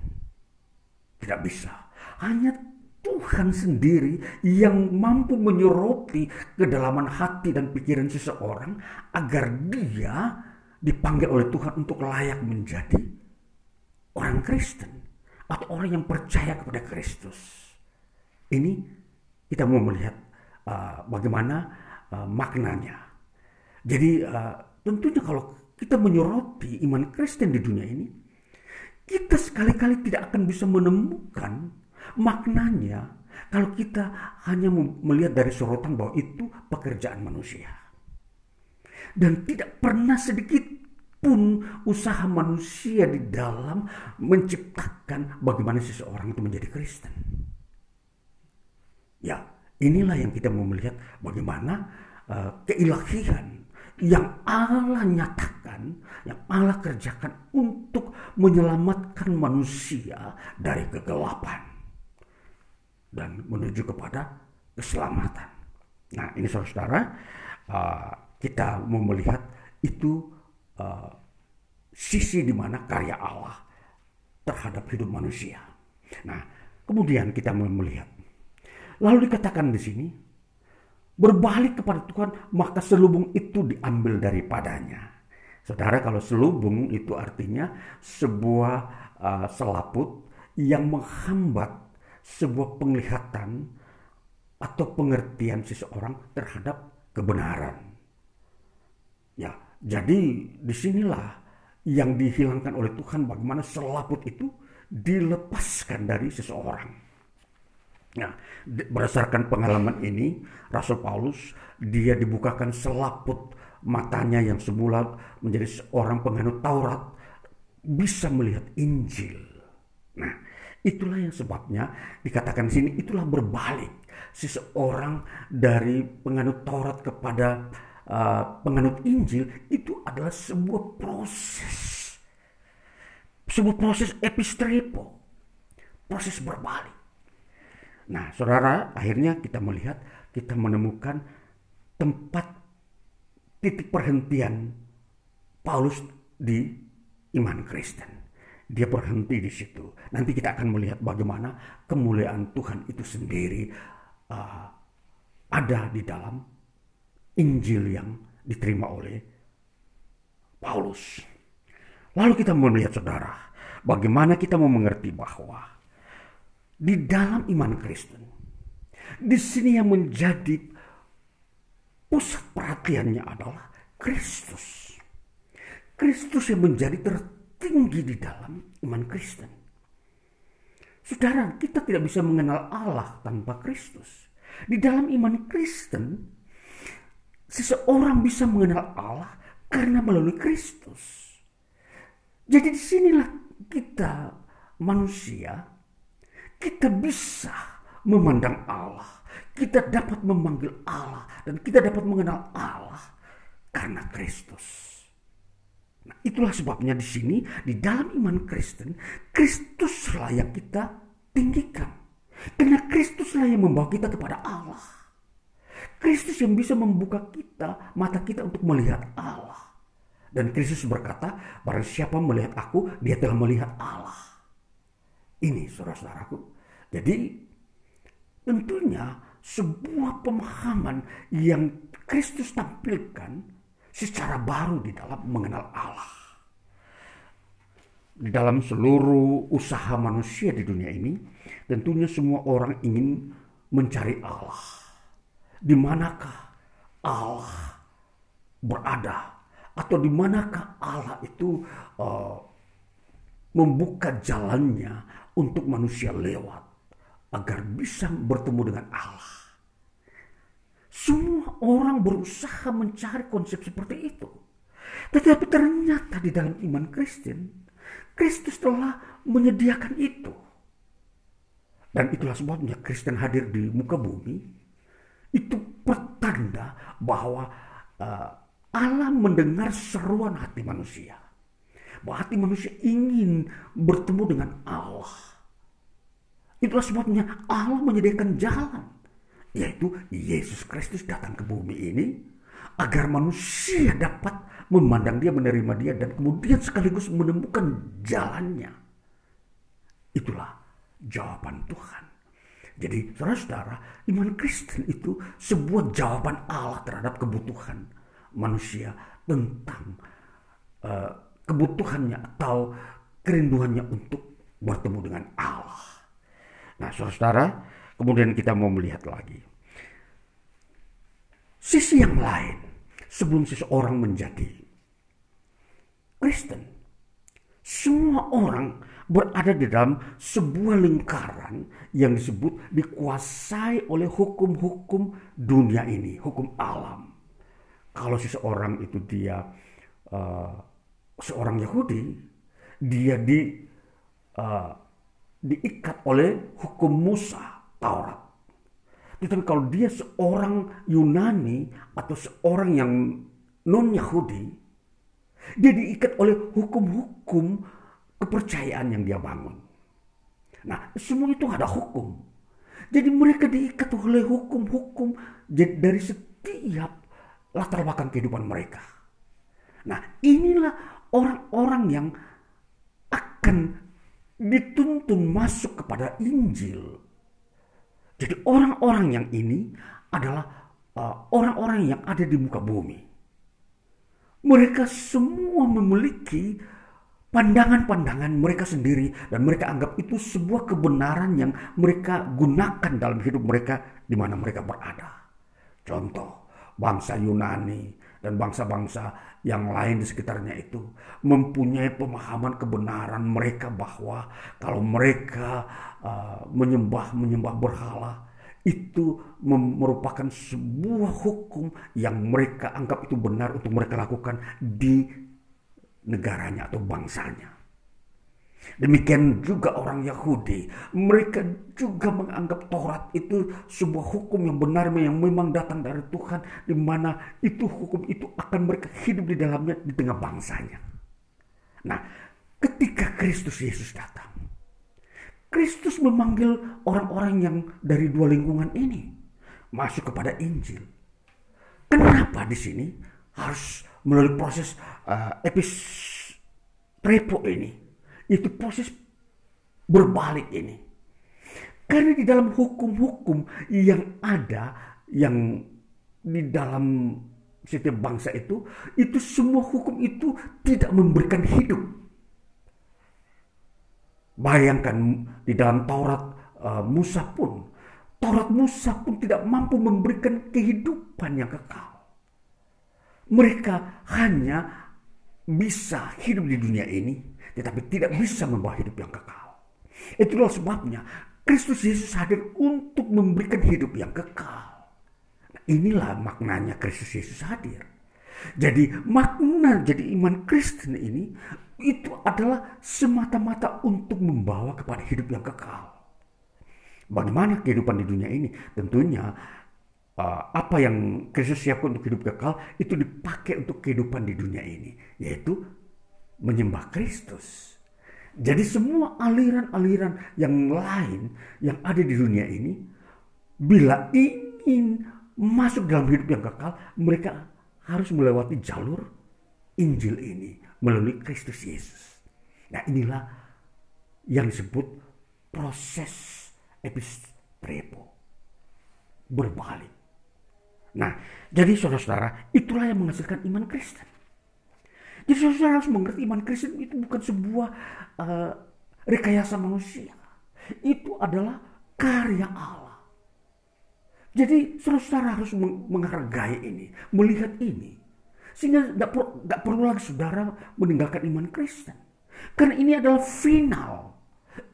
Tidak bisa. Hanya Tuhan sendiri yang mampu menyoroti kedalaman hati dan pikiran seseorang agar dia dipanggil oleh Tuhan untuk layak menjadi orang Kristen atau orang yang percaya kepada Kristus. Ini kita mau melihat uh, bagaimana uh, maknanya. Jadi uh, tentunya kalau kita menyoroti iman Kristen di dunia ini, kita sekali-kali tidak akan bisa menemukan maknanya kalau kita hanya melihat dari sorotan bahwa itu pekerjaan manusia. Dan tidak pernah sedikit pun usaha manusia di dalam menciptakan bagaimana seseorang itu menjadi Kristen. Ya, inilah yang kita mau melihat bagaimana uh, keilahian yang Allah nyatakan, yang Allah kerjakan untuk menyelamatkan manusia dari kegelapan dan menuju kepada keselamatan. Nah, ini saudara-saudara, uh, kita mau melihat itu uh, sisi di mana karya Allah terhadap hidup manusia. Nah, kemudian kita mau melihat. Lalu dikatakan di sini, berbalik kepada Tuhan, maka selubung itu diambil daripadanya. Saudara, kalau selubung itu artinya sebuah uh, selaput yang menghambat sebuah penglihatan atau pengertian seseorang terhadap kebenaran. Ya, jadi di sinilah yang dihilangkan oleh Tuhan bagaimana selaput itu dilepaskan dari seseorang. Nah, berdasarkan pengalaman ini, Rasul Paulus dia dibukakan selaput matanya yang semula menjadi seorang penganut Taurat bisa melihat Injil. Nah, itulah yang sebabnya dikatakan di sini itulah berbalik seseorang dari penganut Taurat kepada uh, penganut Injil itu adalah sebuah proses. Sebuah proses epistrepo. Proses berbalik. Nah, saudara, akhirnya kita melihat, kita menemukan tempat titik perhentian Paulus di iman Kristen. Dia berhenti di situ. Nanti kita akan melihat bagaimana kemuliaan Tuhan itu sendiri uh, ada di dalam Injil yang diterima oleh Paulus. Lalu kita melihat saudara, bagaimana kita mau mengerti bahwa di dalam iman Kristen, di sini yang menjadi pusat perhatiannya adalah Kristus. Kristus yang menjadi tertinggi di dalam iman Kristen. Saudara, kita tidak bisa mengenal Allah tanpa Kristus. Di dalam iman Kristen, seseorang bisa mengenal Allah karena melalui Kristus. Jadi di sinilah kita manusia, kita bisa memandang Allah, kita dapat memanggil Allah, dan kita dapat mengenal Allah karena Kristus. Nah, itulah sebabnya di sini di dalam iman Kristen, Kristuslah yang kita tinggikan. Karena Kristuslah yang membawa kita kepada Allah. Kristus yang bisa membuka kita, mata kita untuk melihat Allah. Dan Kristus berkata, barang siapa melihat aku, dia telah melihat Allah. Ini saudara-saudaraku. Jadi tentunya sebuah pemahaman yang Kristus tampilkan secara baru di dalam mengenal Allah. Di dalam seluruh usaha manusia di dunia ini, tentunya semua orang ingin mencari Allah di manakah Allah berada atau di manakah Allah itu uh, membuka jalannya untuk manusia lewat agar bisa bertemu dengan Allah. Semua orang berusaha mencari konsep seperti itu. Tetapi ternyata di dalam iman Kristen, Kristus telah menyediakan itu. Dan itulah sebabnya Kristen hadir di muka bumi itu pertanda bahwa uh, Allah mendengar seruan hati manusia. Bahwa hati manusia ingin bertemu dengan Allah. Itulah sebabnya Allah menyediakan jalan. Yaitu Yesus Kristus datang ke bumi ini. Agar manusia dapat memandang dia, menerima dia. Dan kemudian sekaligus menemukan jalannya. Itulah jawaban Tuhan. Jadi saudara-saudara, iman Kristen itu sebuah jawaban Allah terhadap kebutuhan manusia tentang uh, kebutuhannya atau kerinduannya untuk bertemu dengan Allah. Nah saudara-saudara, kemudian kita mau melihat lagi. Sisi yang lain, sebelum seseorang menjadi Kristen, semua orang berada di dalam sebuah lingkaran yang disebut dikuasai oleh hukum-hukum dunia ini, hukum alam. kalau seseorang itu dia uh, seorang Yahudi, dia di uh, diikat oleh hukum Musa Taurat. Tetapi kalau dia seorang Yunani atau seorang yang non Yahudi, dia diikat oleh hukum-hukum kepercayaan yang dia bangun. Nah, semua itu ada hukum. Jadi mereka diikat oleh hukum-hukum dari setiap latar belakang kehidupan mereka. Nah, inilah orang-orang yang akan dituntun masuk kepada Injil. Jadi orang-orang yang ini adalah uh, orang-orang yang ada di muka bumi. Mereka semua memiliki pandangan-pandangan mereka sendiri dan mereka anggap itu sebuah kebenaran yang mereka gunakan dalam hidup mereka di mana mereka berada. Contoh, bangsa Yunani dan bangsa-bangsa yang lain di sekitarnya itu mempunyai pemahaman kebenaran mereka bahwa kalau mereka uh, menyembah menyembah berhala itu merupakan sebuah hukum yang mereka anggap itu benar untuk mereka lakukan di negaranya atau bangsanya. Demikian juga orang Yahudi, mereka juga menganggap Taurat itu sebuah hukum yang benar yang memang datang dari Tuhan di mana itu hukum itu akan mereka hidup di dalamnya di tengah bangsanya. Nah, ketika Kristus Yesus datang, Kristus memanggil orang-orang yang dari dua lingkungan ini masuk kepada Injil. Kenapa di sini harus melalui proses uh, epis prepo ini? Itu proses berbalik ini. Karena di dalam hukum-hukum yang ada, yang di dalam setiap bangsa itu, itu semua hukum itu tidak memberikan hidup. Bayangkan di dalam Taurat uh, Musa pun, Taurat Musa pun tidak mampu memberikan kehidupan yang kekal. Mereka hanya bisa hidup di dunia ini tetapi tidak bisa membawa hidup yang kekal. Itulah sebabnya Kristus Yesus hadir untuk memberikan hidup yang kekal. Nah, inilah maknanya Kristus Yesus hadir. Jadi makna jadi iman Kristen ini itu adalah semata-mata untuk membawa kepada hidup yang kekal. Bagaimana kehidupan di dunia ini? Tentunya uh, apa yang Kristus siapkan untuk hidup kekal itu dipakai untuk kehidupan di dunia ini, yaitu menyembah Kristus. Jadi semua aliran-aliran yang lain yang ada di dunia ini, bila ingin masuk dalam hidup yang kekal, mereka harus melewati jalur Injil ini melalui Kristus Yesus. Nah inilah yang disebut proses epistrepo. Berbalik. Nah, jadi saudara-saudara, itulah yang menghasilkan iman Kristen. Jadi saudara harus mengerti iman Kristen itu bukan sebuah uh, rekayasa manusia. Itu adalah karya Allah. Jadi saudara harus menghargai ini, melihat ini. Sehingga tidak perlu, perlu lagi saudara meninggalkan iman Kristen. Karena ini adalah final.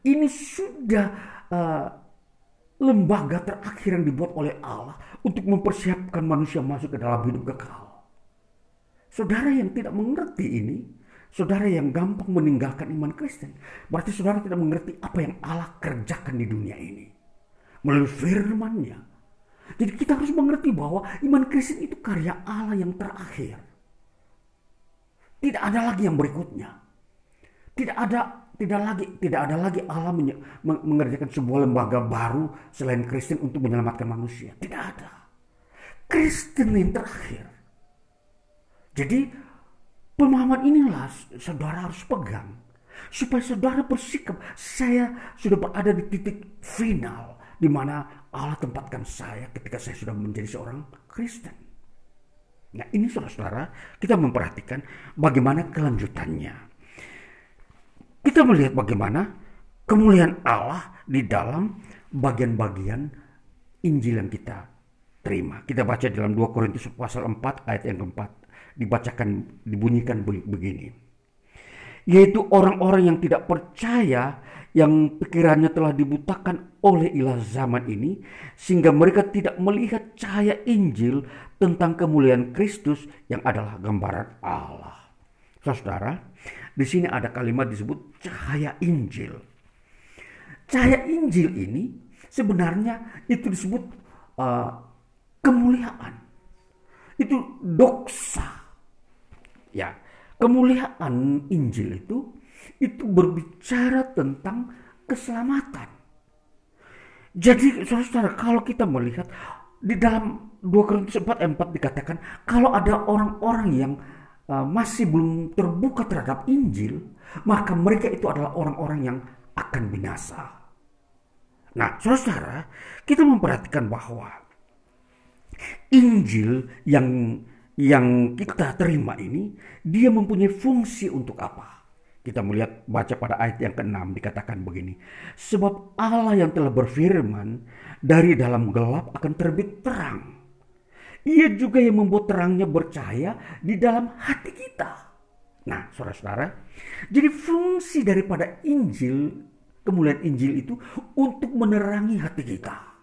Ini sudah uh, lembaga terakhir yang dibuat oleh Allah untuk mempersiapkan manusia masuk ke dalam hidup kekal. Saudara yang tidak mengerti ini, saudara yang gampang meninggalkan iman Kristen, berarti saudara tidak mengerti apa yang Allah kerjakan di dunia ini. Melalui firman-Nya. Jadi kita harus mengerti bahwa iman Kristen itu karya Allah yang terakhir. Tidak ada lagi yang berikutnya. Tidak ada tidak lagi tidak ada lagi Allah mengerjakan sebuah lembaga baru selain Kristen untuk menyelamatkan manusia. Tidak ada. Kristen yang terakhir. Jadi pemahaman inilah saudara harus pegang. Supaya saudara bersikap, saya sudah berada di titik final di mana Allah tempatkan saya ketika saya sudah menjadi seorang Kristen. Nah ini saudara-saudara kita memperhatikan bagaimana kelanjutannya. Kita melihat bagaimana kemuliaan Allah di dalam bagian-bagian Injil yang kita terima. Kita baca dalam 2 Korintus pasal 4 ayat yang keempat dibacakan dibunyikan begini yaitu orang-orang yang tidak percaya yang pikirannya telah dibutakan oleh ilah zaman ini sehingga mereka tidak melihat cahaya Injil tentang kemuliaan Kristus yang adalah gambaran Allah. Saudara, di sini ada kalimat disebut cahaya Injil. Cahaya Injil ini sebenarnya itu disebut uh, kemuliaan. Itu doksa. Ya, kemuliaan Injil itu itu berbicara tentang keselamatan. Jadi saudara-saudara kalau kita melihat di dalam 2 Korintus 4 ayat 4 dikatakan kalau ada orang-orang yang uh, masih belum terbuka terhadap Injil, maka mereka itu adalah orang-orang yang akan binasa. Nah, saudara-saudara, kita memperhatikan bahwa Injil yang yang kita terima ini dia mempunyai fungsi untuk apa? Kita melihat baca pada ayat yang ke-6 dikatakan begini. Sebab Allah yang telah berfirman dari dalam gelap akan terbit terang. Ia juga yang membuat terangnya bercahaya di dalam hati kita. Nah saudara-saudara. Jadi fungsi daripada Injil, kemuliaan Injil itu untuk menerangi hati kita.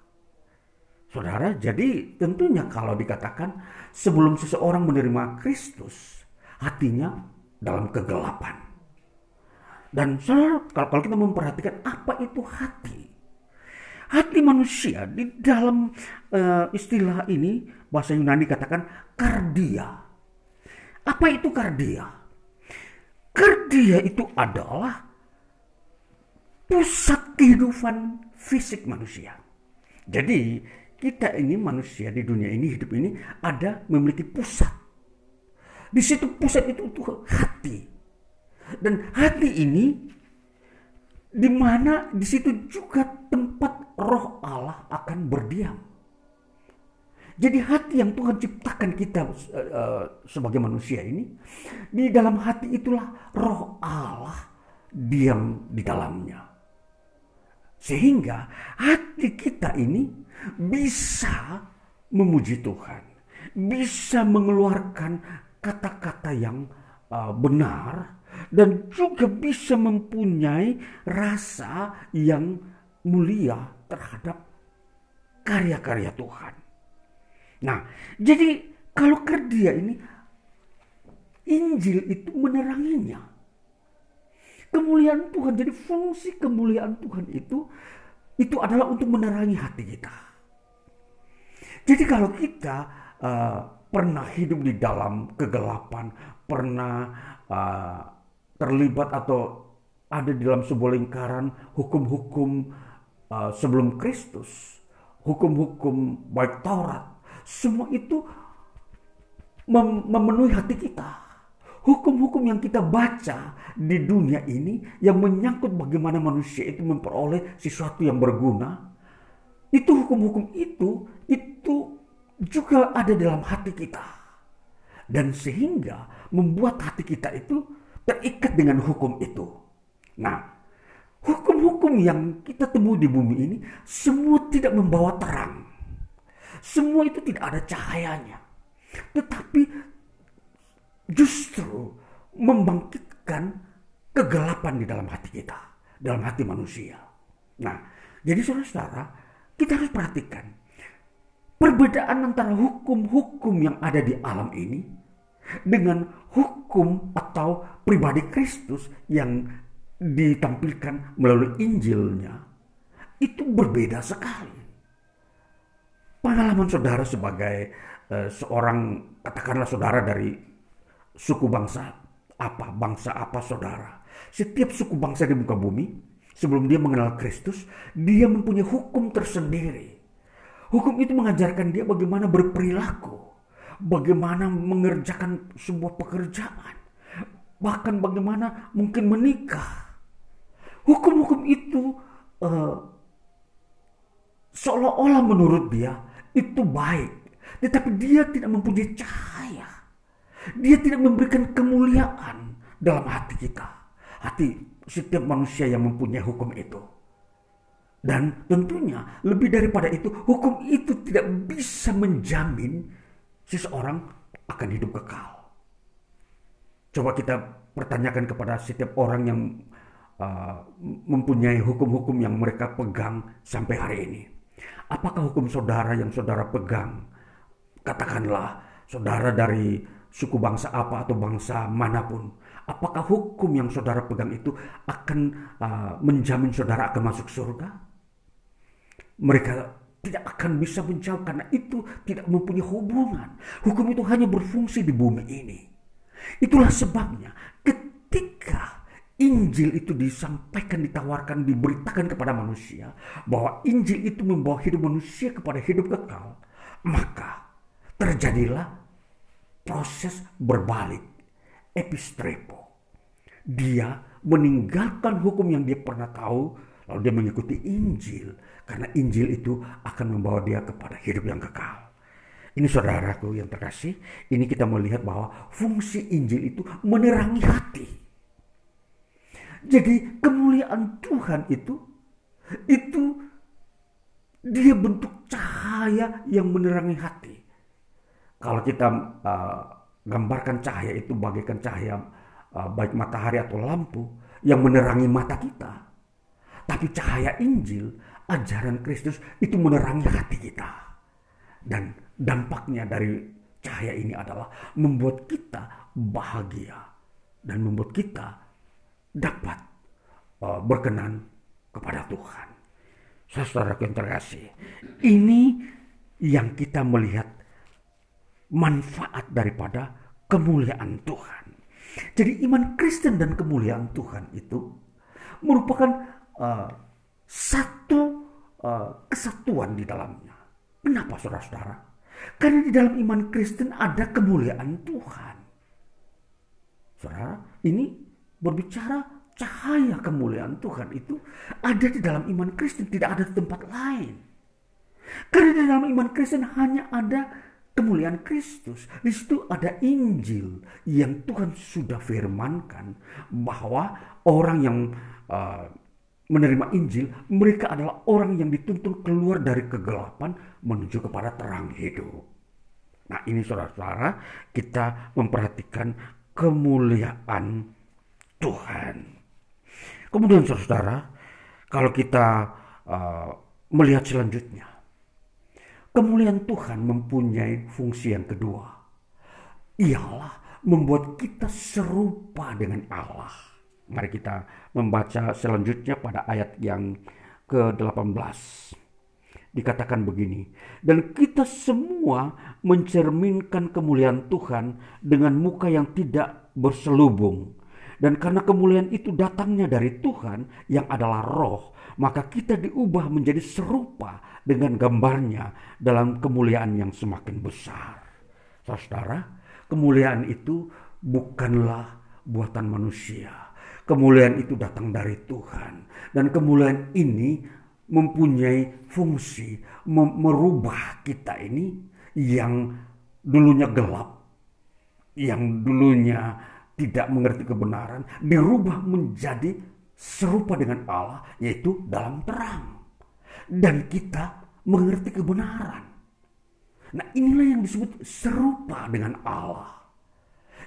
Saudara, jadi tentunya kalau dikatakan sebelum seseorang menerima Kristus, hatinya dalam kegelapan. Dan saudara, kalau kita memperhatikan apa itu hati. Hati manusia di dalam uh, istilah ini bahasa Yunani katakan kardia. Apa itu kardia? Kardia itu adalah pusat kehidupan fisik manusia. Jadi kita ini manusia di dunia ini hidup ini ada memiliki pusat. Di situ pusat itu, itu hati. Dan hati ini di mana di situ juga tempat roh Allah akan berdiam. Jadi hati yang Tuhan ciptakan kita uh, sebagai manusia ini, di dalam hati itulah roh Allah diam di dalamnya. Sehingga hati kita ini bisa memuji Tuhan, bisa mengeluarkan kata-kata yang uh, benar, dan juga bisa mempunyai rasa yang mulia terhadap karya-karya Tuhan. Nah, jadi kalau kerja ini Injil itu meneranginya. Kemuliaan Tuhan, jadi fungsi kemuliaan Tuhan itu itu adalah untuk menerangi hati kita. Jadi kalau kita uh, pernah hidup di dalam kegelapan, pernah uh, terlibat atau ada di dalam sebuah lingkaran hukum-hukum uh, sebelum Kristus, hukum-hukum baik Taurat, semua itu mem memenuhi hati kita. Hukum-hukum yang kita baca di dunia ini yang menyangkut bagaimana manusia itu memperoleh sesuatu yang berguna, itu hukum-hukum itu itu juga ada dalam hati kita. Dan sehingga membuat hati kita itu terikat dengan hukum itu. Nah, hukum-hukum yang kita temui di bumi ini semua tidak membawa terang. Semua itu tidak ada cahayanya. Tetapi justru membangkitkan kegelapan di dalam hati kita, dalam hati manusia. Nah, jadi saudara-saudara, kita harus perhatikan perbedaan antara hukum-hukum yang ada di alam ini dengan hukum atau pribadi Kristus yang ditampilkan melalui Injilnya itu berbeda sekali. Pengalaman saudara sebagai uh, seorang katakanlah saudara dari suku bangsa apa, bangsa apa saudara. Setiap suku bangsa di muka bumi sebelum dia mengenal Kristus, dia mempunyai hukum tersendiri. Hukum itu mengajarkan dia bagaimana berperilaku bagaimana mengerjakan sebuah pekerjaan, bahkan bagaimana mungkin menikah. Hukum-hukum itu uh, seolah-olah menurut dia itu baik, tetapi dia tidak mempunyai cahaya. Dia tidak memberikan kemuliaan dalam hati kita, hati setiap manusia yang mempunyai hukum itu. Dan tentunya lebih daripada itu, hukum itu tidak bisa menjamin seseorang akan hidup kekal. Coba kita pertanyakan kepada setiap orang yang uh, mempunyai hukum-hukum yang mereka pegang sampai hari ini. Apakah hukum saudara yang saudara pegang? Katakanlah saudara dari suku bangsa apa atau bangsa mana pun. Apakah hukum yang saudara pegang itu akan uh, menjamin saudara akan masuk surga? Mereka tidak akan bisa menjawab karena itu tidak mempunyai hubungan. Hukum itu hanya berfungsi di bumi ini. Itulah sebabnya ketika Injil itu disampaikan, ditawarkan, diberitakan kepada manusia bahwa Injil itu membawa hidup manusia kepada hidup kekal, maka terjadilah proses berbalik epistrepo. Dia meninggalkan hukum yang dia pernah tahu lalu dia mengikuti Injil karena Injil itu akan membawa dia kepada hidup yang kekal. Ini saudaraku yang terkasih, ini kita melihat bahwa fungsi Injil itu menerangi hati. Jadi kemuliaan Tuhan itu itu dia bentuk cahaya yang menerangi hati. Kalau kita uh, gambarkan cahaya itu bagaikan cahaya uh, baik matahari atau lampu yang menerangi mata kita. Tapi cahaya Injil, ajaran Kristus itu menerangi hati kita. Dan dampaknya dari cahaya ini adalah membuat kita bahagia dan membuat kita dapat uh, berkenan kepada Tuhan. Saudara yang terkasih, ini yang kita melihat manfaat daripada kemuliaan Tuhan. Jadi iman Kristen dan kemuliaan Tuhan itu merupakan uh, satu uh, kesatuan di dalamnya. Kenapa saudara-saudara? Karena di dalam iman Kristen ada kemuliaan Tuhan. Saudara, ini berbicara cahaya kemuliaan Tuhan itu ada di dalam iman Kristen, tidak ada di tempat lain. Karena di dalam iman Kristen hanya ada kemuliaan Kristus. Di situ ada Injil yang Tuhan sudah firmankan bahwa orang yang uh, menerima Injil, mereka adalah orang yang dituntun keluar dari kegelapan menuju kepada terang hidup. Nah ini saudara-saudara, kita memperhatikan kemuliaan Tuhan. Kemudian saudara, kalau kita uh, melihat selanjutnya, kemuliaan Tuhan mempunyai fungsi yang kedua. Ialah membuat kita serupa dengan Allah. Mari kita membaca selanjutnya pada ayat yang ke-18 dikatakan begini, dan kita semua mencerminkan kemuliaan Tuhan dengan muka yang tidak berselubung, dan karena kemuliaan itu datangnya dari Tuhan yang adalah roh, maka kita diubah menjadi serupa dengan gambarnya dalam kemuliaan yang semakin besar. Saudara, kemuliaan itu bukanlah buatan manusia. Kemuliaan itu datang dari Tuhan. Dan kemuliaan ini mempunyai fungsi merubah kita ini yang dulunya gelap, yang dulunya tidak mengerti kebenaran dirubah menjadi serupa dengan Allah yaitu dalam terang dan kita mengerti kebenaran. Nah, inilah yang disebut serupa dengan Allah.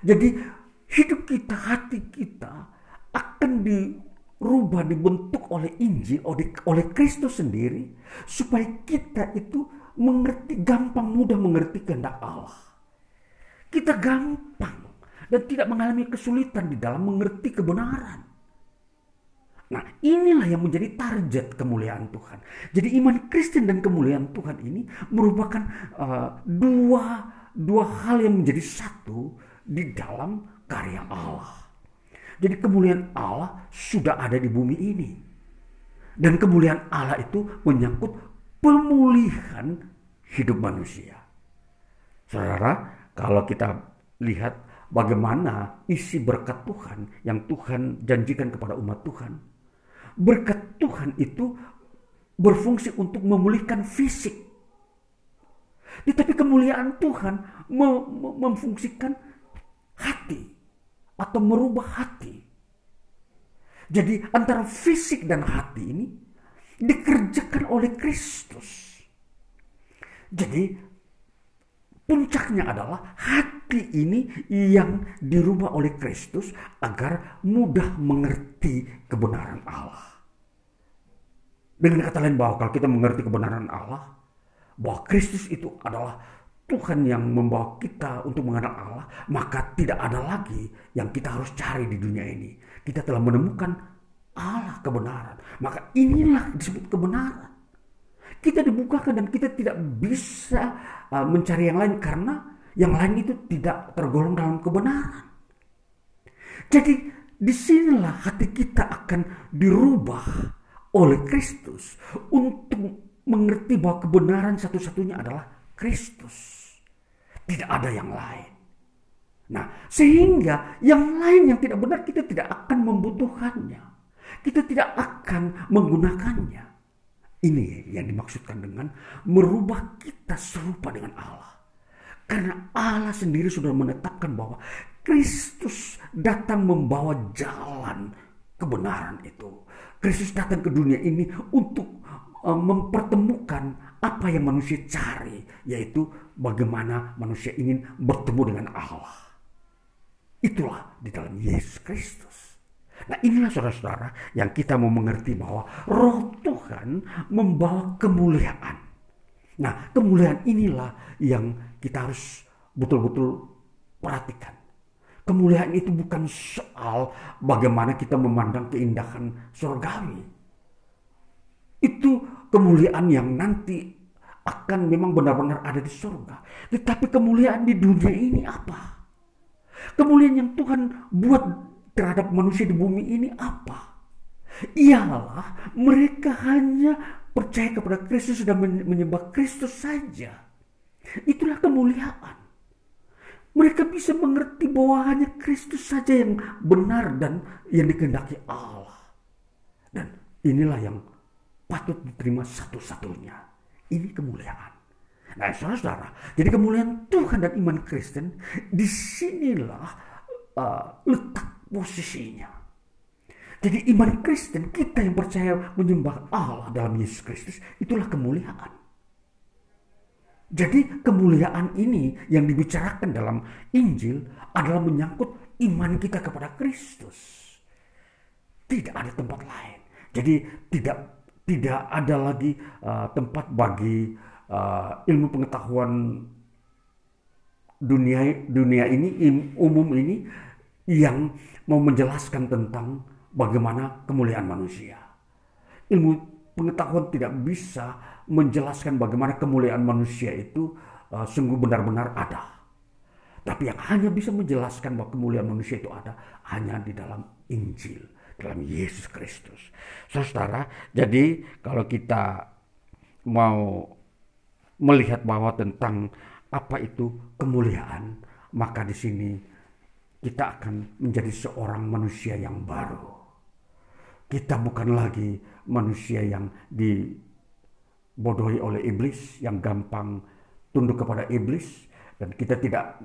Jadi hidup kita, hati kita akan dirubah, dibentuk oleh Injil, oleh, Kristus sendiri supaya kita itu mengerti gampang mudah mengerti kehendak Allah. Kita gampang dan tidak mengalami kesulitan di dalam mengerti kebenaran. Nah, inilah yang menjadi target kemuliaan Tuhan. Jadi iman Kristen dan kemuliaan Tuhan ini merupakan uh, dua dua hal yang menjadi satu di dalam karya Allah. Jadi kemuliaan Allah sudah ada di bumi ini. Dan kemuliaan Allah itu menyangkut pemulihan hidup manusia. Saudara, kalau kita lihat bagaimana isi berkat Tuhan yang Tuhan janjikan kepada umat Tuhan. Berkat Tuhan itu berfungsi untuk memulihkan fisik. Tetapi kemuliaan Tuhan memfungsikan hati atau merubah hati. Jadi antara fisik dan hati ini dikerjakan oleh Kristus. Jadi puncaknya adalah hati ini yang dirubah oleh Kristus agar mudah mengerti kebenaran Allah. Dengan kata lain bahwa kalau kita mengerti kebenaran Allah, bahwa Kristus itu adalah Tuhan yang membawa kita untuk mengenal Allah, maka tidak ada lagi yang kita harus cari di dunia ini. Kita telah menemukan Allah kebenaran. Maka inilah disebut kebenaran. Kita dibukakan dan kita tidak bisa uh, mencari yang lain karena yang lain itu tidak tergolong dalam kebenaran. Jadi di sinilah hati kita akan dirubah oleh Kristus untuk mengerti bahwa kebenaran satu-satunya adalah Kristus. Tidak ada yang lain. Nah, sehingga yang lain yang tidak benar kita tidak akan membutuhkannya. Kita tidak akan menggunakannya. Ini yang dimaksudkan dengan merubah kita serupa dengan Allah. Karena Allah sendiri sudah menetapkan bahwa Kristus datang membawa jalan kebenaran itu. Kristus datang ke dunia ini untuk uh, mempertemukan apa yang manusia cari, yaitu bagaimana manusia ingin bertemu dengan Allah. Itulah di dalam Yesus Kristus. Nah inilah saudara-saudara yang kita mau mengerti bahwa roh Tuhan membawa kemuliaan. Nah kemuliaan inilah yang kita harus betul-betul perhatikan. Kemuliaan itu bukan soal bagaimana kita memandang keindahan surgawi. Itu kemuliaan yang nanti akan memang benar-benar ada di surga. Tetapi kemuliaan di dunia ini apa? Kemuliaan yang Tuhan buat terhadap manusia di bumi ini apa? Ialah mereka hanya percaya kepada Kristus dan menyembah Kristus saja. Itulah kemuliaan. Mereka bisa mengerti bahwa hanya Kristus saja yang benar dan yang dikehendaki Allah. Dan inilah yang patut diterima satu-satunya. Ini kemuliaan. Nah, saudara-saudara, jadi kemuliaan Tuhan dan iman Kristen di sinilah uh, letak posisinya. Jadi iman Kristen, kita yang percaya menyembah Allah dalam Yesus Kristus, itulah kemuliaan. Jadi kemuliaan ini yang dibicarakan dalam Injil adalah menyangkut iman kita kepada Kristus. Tidak ada tempat lain. Jadi tidak tidak ada lagi uh, tempat bagi uh, ilmu pengetahuan dunia dunia ini umum ini yang mau menjelaskan tentang bagaimana kemuliaan manusia. Ilmu pengetahuan tidak bisa menjelaskan bagaimana kemuliaan manusia itu uh, sungguh benar-benar ada. Tapi yang hanya bisa menjelaskan bahwa kemuliaan manusia itu ada hanya di dalam Injil, dalam Yesus Kristus. Saudara, jadi kalau kita mau melihat bahwa tentang apa itu kemuliaan, maka di sini kita akan menjadi seorang manusia yang baru. Kita bukan lagi manusia yang dibodohi oleh iblis, yang gampang tunduk kepada iblis, dan kita tidak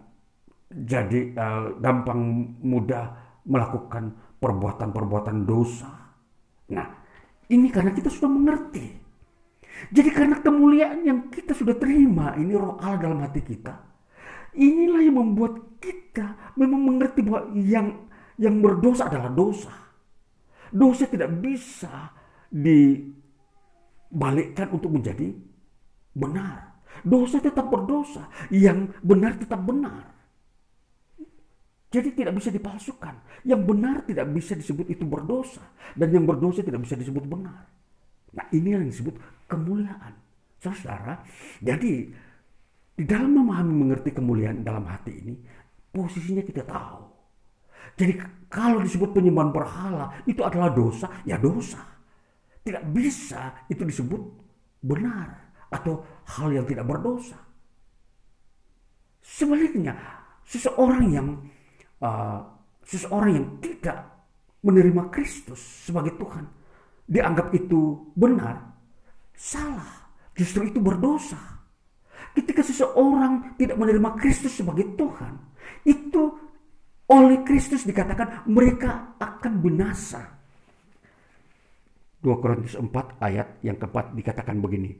jadi uh, gampang mudah melakukan perbuatan-perbuatan dosa. Nah, ini karena kita sudah mengerti. Jadi karena kemuliaan yang kita sudah terima, ini roh Allah dalam hati kita, Inilah yang membuat kita memang mengerti bahwa yang yang berdosa adalah dosa. Dosa tidak bisa dibalikkan untuk menjadi benar. Dosa tetap berdosa, yang benar tetap benar. Jadi tidak bisa dipalsukan. Yang benar tidak bisa disebut itu berdosa. Dan yang berdosa tidak bisa disebut benar. Nah ini yang disebut kemuliaan. Saudara, jadi di dalam memahami mengerti kemuliaan dalam hati ini, posisinya kita tahu. Jadi kalau disebut penyembahan berhala itu adalah dosa, ya dosa. Tidak bisa itu disebut benar atau hal yang tidak berdosa. Sebaliknya, seseorang yang uh, seseorang yang tidak menerima Kristus sebagai Tuhan dianggap itu benar, salah. Justru itu berdosa. Ketika seseorang tidak menerima Kristus sebagai Tuhan, itu oleh Kristus dikatakan mereka akan binasa. 2 Korintus 4 ayat yang keempat dikatakan begini.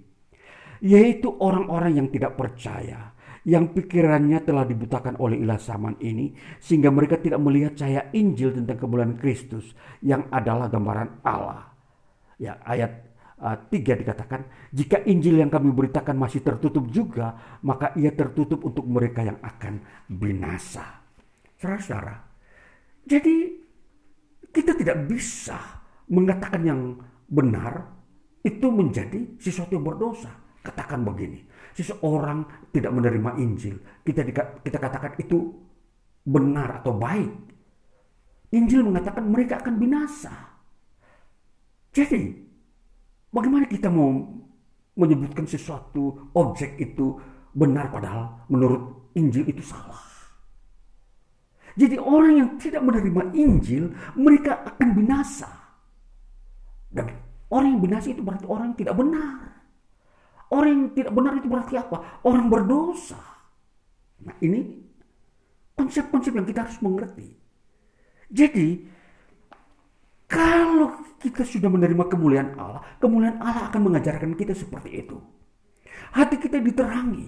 Yaitu orang-orang yang tidak percaya, yang pikirannya telah dibutakan oleh ilah zaman ini sehingga mereka tidak melihat cahaya Injil tentang kemuliaan Kristus yang adalah gambaran Allah. Ya, ayat uh, 3 dikatakan, jika Injil yang kami beritakan masih tertutup juga, maka ia tertutup untuk mereka yang akan binasa. Saudara-saudara, jadi kita tidak bisa mengatakan yang benar itu menjadi sesuatu yang berdosa. Katakan begini, seseorang tidak menerima Injil, kita kita katakan itu benar atau baik. Injil mengatakan mereka akan binasa. Jadi, bagaimana kita mau menyebutkan sesuatu objek itu benar padahal menurut Injil itu salah? Jadi orang yang tidak menerima Injil, mereka akan binasa. Dan orang yang binasa itu berarti orang yang tidak benar. Orang yang tidak benar itu berarti apa? Orang berdosa. Nah ini konsep-konsep yang kita harus mengerti. Jadi kalau kita sudah menerima kemuliaan Allah, kemuliaan Allah akan mengajarkan kita seperti itu. Hati kita diterangi.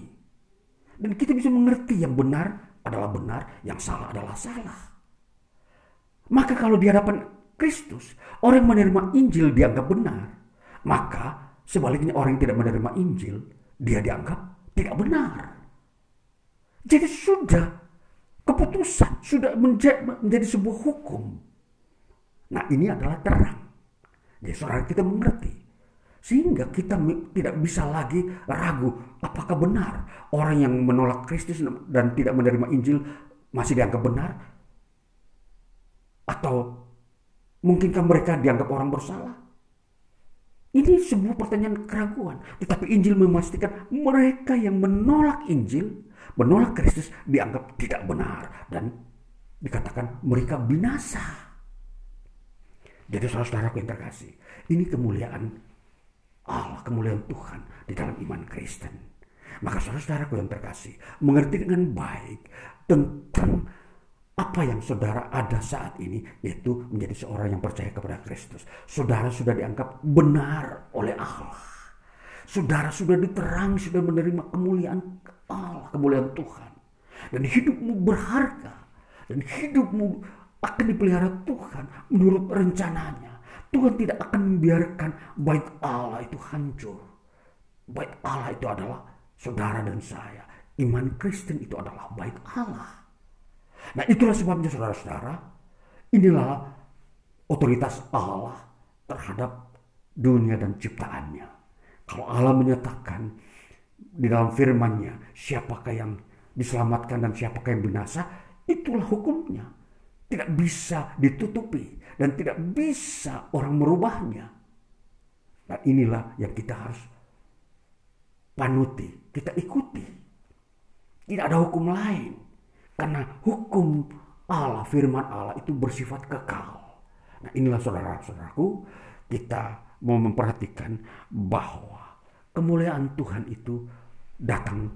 Dan kita bisa mengerti yang benar adalah benar, yang salah adalah salah. Maka kalau di hadapan Kristus, orang yang menerima Injil dianggap benar. Maka Sebaliknya orang yang tidak menerima Injil, dia dianggap tidak benar. Jadi sudah keputusan, sudah menjadi, menjadi sebuah hukum. Nah ini adalah terang. Jadi saudara kita mengerti. Sehingga kita tidak bisa lagi ragu apakah benar orang yang menolak Kristus dan tidak menerima Injil masih dianggap benar? Atau mungkinkah mereka dianggap orang bersalah? Ini sebuah pertanyaan keraguan. Tetapi Injil memastikan mereka yang menolak Injil, menolak Kristus dianggap tidak benar. Dan dikatakan mereka binasa. Jadi saudara-saudaraku yang terkasih, ini kemuliaan Allah, kemuliaan Tuhan di dalam iman Kristen. Maka saudara-saudaraku yang terkasih, mengerti dengan baik tentang apa yang saudara ada saat ini yaitu menjadi seorang yang percaya kepada Kristus. Saudara sudah dianggap benar oleh Allah. Saudara sudah diterang, sudah menerima kemuliaan Allah, kemuliaan Tuhan. Dan hidupmu berharga. Dan hidupmu akan dipelihara Tuhan menurut rencananya. Tuhan tidak akan membiarkan bait Allah itu hancur. Bait Allah itu adalah saudara dan saya. Iman Kristen itu adalah bait Allah. Nah itulah sebabnya saudara-saudara, inilah otoritas Allah terhadap dunia dan ciptaannya. Kalau Allah menyatakan di dalam firman-Nya siapakah yang diselamatkan dan siapakah yang binasa, itulah hukumnya. Tidak bisa ditutupi dan tidak bisa orang merubahnya. Nah inilah yang kita harus panuti, kita ikuti. Tidak ada hukum lain. Karena hukum Allah, firman Allah itu bersifat kekal. Nah inilah saudara-saudaraku, kita mau memperhatikan bahwa kemuliaan Tuhan itu datang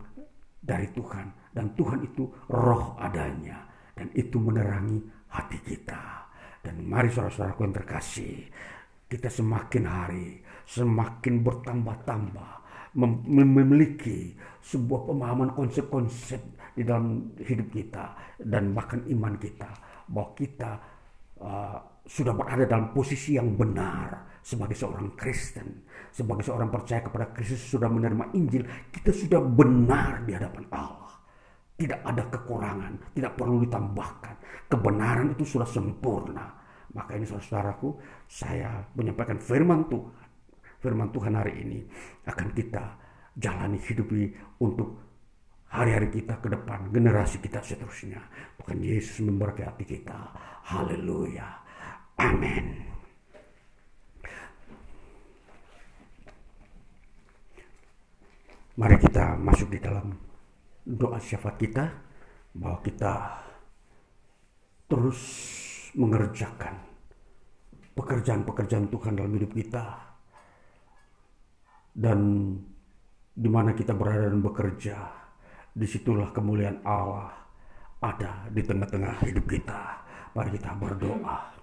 dari Tuhan. Dan Tuhan itu roh adanya. Dan itu menerangi hati kita. Dan mari saudara-saudaraku yang terkasih, kita semakin hari semakin bertambah-tambah memiliki sebuah pemahaman konsep-konsep di dalam hidup kita dan bahkan iman kita bahwa kita uh, sudah berada dalam posisi yang benar sebagai seorang Kristen, sebagai seorang percaya kepada Kristus sudah menerima Injil, kita sudah benar di hadapan Allah. Tidak ada kekurangan, tidak perlu ditambahkan. Kebenaran itu sudah sempurna. Maka ini saudaraku, saya menyampaikan firman Tuhan. Firman Tuhan hari ini akan kita jalani hidupi untuk hari-hari kita ke depan, generasi kita seterusnya. Bukan Yesus memberkati kita. Haleluya. Amin. Mari kita masuk di dalam doa syafaat kita bahwa kita terus mengerjakan pekerjaan-pekerjaan Tuhan dalam hidup kita dan di mana kita berada dan bekerja di situlah kemuliaan Allah ada di tengah-tengah hidup kita. Mari kita berdoa.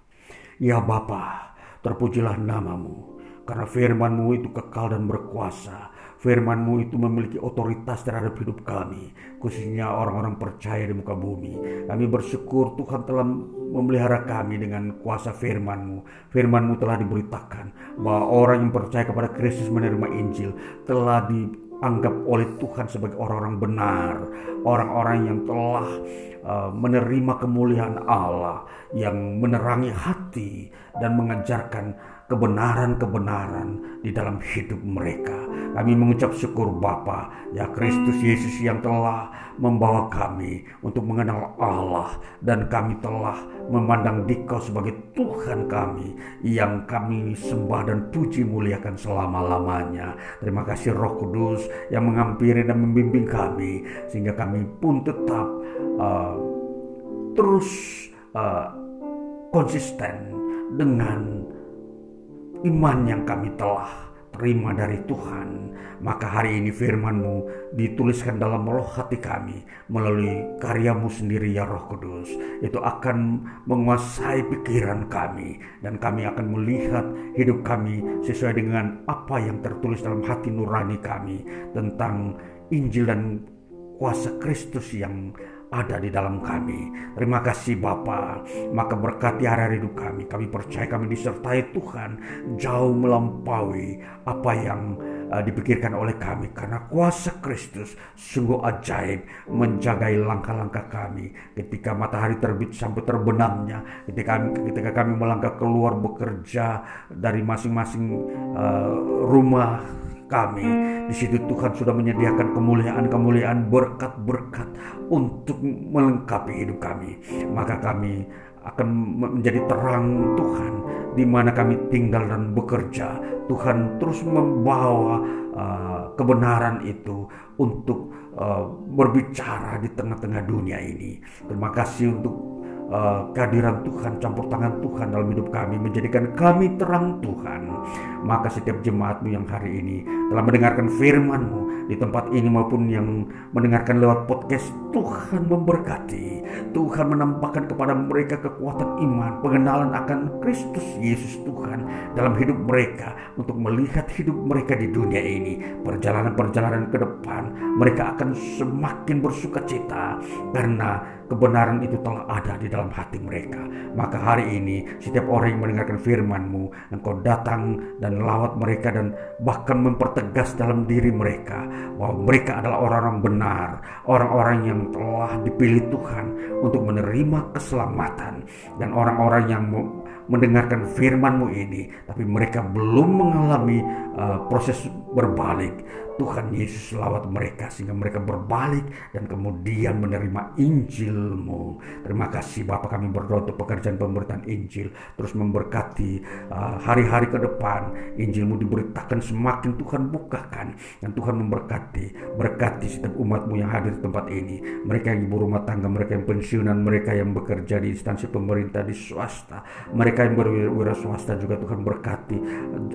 Ya Bapa, terpujilah namamu, karena firmanmu itu kekal dan berkuasa. firman-Mu itu memiliki otoritas terhadap hidup kami, khususnya orang-orang percaya di muka bumi. Kami bersyukur Tuhan telah memelihara kami dengan kuasa firman-Mu. Firman-Mu telah diberitakan bahwa orang yang percaya kepada Kristus menerima Injil telah dianggap oleh Tuhan sebagai orang-orang benar, orang-orang yang telah uh, menerima kemuliaan Allah, yang menerangi hati dan mengajarkan kebenaran-kebenaran di dalam hidup mereka. Kami mengucap syukur Bapa, ya Kristus Yesus yang telah membawa kami untuk mengenal Allah dan kami telah memandang Dikau sebagai Tuhan kami yang kami sembah dan puji muliakan selama-lamanya. Terima kasih Roh Kudus yang mengampiri dan membimbing kami sehingga kami pun tetap uh, terus uh, konsisten dengan iman yang kami telah terima dari Tuhan. Maka hari ini firman-Mu dituliskan dalam roh hati kami melalui karyamu sendiri ya roh kudus. Itu akan menguasai pikiran kami dan kami akan melihat hidup kami sesuai dengan apa yang tertulis dalam hati nurani kami tentang Injil dan kuasa Kristus yang ada di dalam kami. Terima kasih Bapa. Maka berkati hari hidup kami. Kami percaya kami disertai Tuhan jauh melampaui apa yang uh, dipikirkan oleh kami karena kuasa Kristus sungguh ajaib menjagai langkah-langkah kami ketika matahari terbit sampai terbenamnya ketika kami, ketika kami melangkah keluar bekerja dari masing-masing uh, rumah kami. Di situ Tuhan sudah menyediakan kemuliaan-kemuliaan berkat-berkat untuk melengkapi hidup kami. Maka kami akan menjadi terang Tuhan di mana kami tinggal dan bekerja. Tuhan terus membawa uh, kebenaran itu untuk uh, berbicara di tengah-tengah dunia ini. Terima kasih untuk uh, kehadiran Tuhan, campur tangan Tuhan dalam hidup kami, menjadikan kami terang Tuhan. Maka setiap jemaatmu yang hari ini telah mendengarkan firmanmu di tempat ini maupun yang mendengarkan lewat podcast, Tuhan memberkati. Tuhan menampakkan kepada mereka kekuatan iman, pengenalan akan Kristus Yesus Tuhan dalam hidup mereka untuk melihat hidup mereka di dunia ini. Perjalanan-perjalanan ke depan, mereka akan semakin bersuka cita karena kebenaran itu telah ada di dalam hati mereka. Maka hari ini setiap orang yang mendengarkan firman-Mu, Engkau datang dan lawat mereka dan bahkan mempertegas dalam diri mereka bahwa mereka adalah orang-orang benar, orang-orang yang telah dipilih Tuhan untuk menerima keselamatan dan orang-orang yang mendengarkan firman-Mu ini tapi mereka belum mengalami uh, proses berbalik Tuhan Yesus lawat mereka sehingga mereka berbalik dan kemudian menerima Injilmu. Terima kasih Bapak kami berdoa untuk pekerjaan pemberitaan Injil terus memberkati uh, hari-hari uh, ke depan. Injilmu diberitakan semakin Tuhan bukakan dan Tuhan memberkati berkati setiap umatmu yang hadir di tempat ini. Mereka yang ibu rumah tangga mereka yang pensiunan mereka yang bekerja di instansi pemerintah di swasta mereka yang berwira swasta juga Tuhan berkati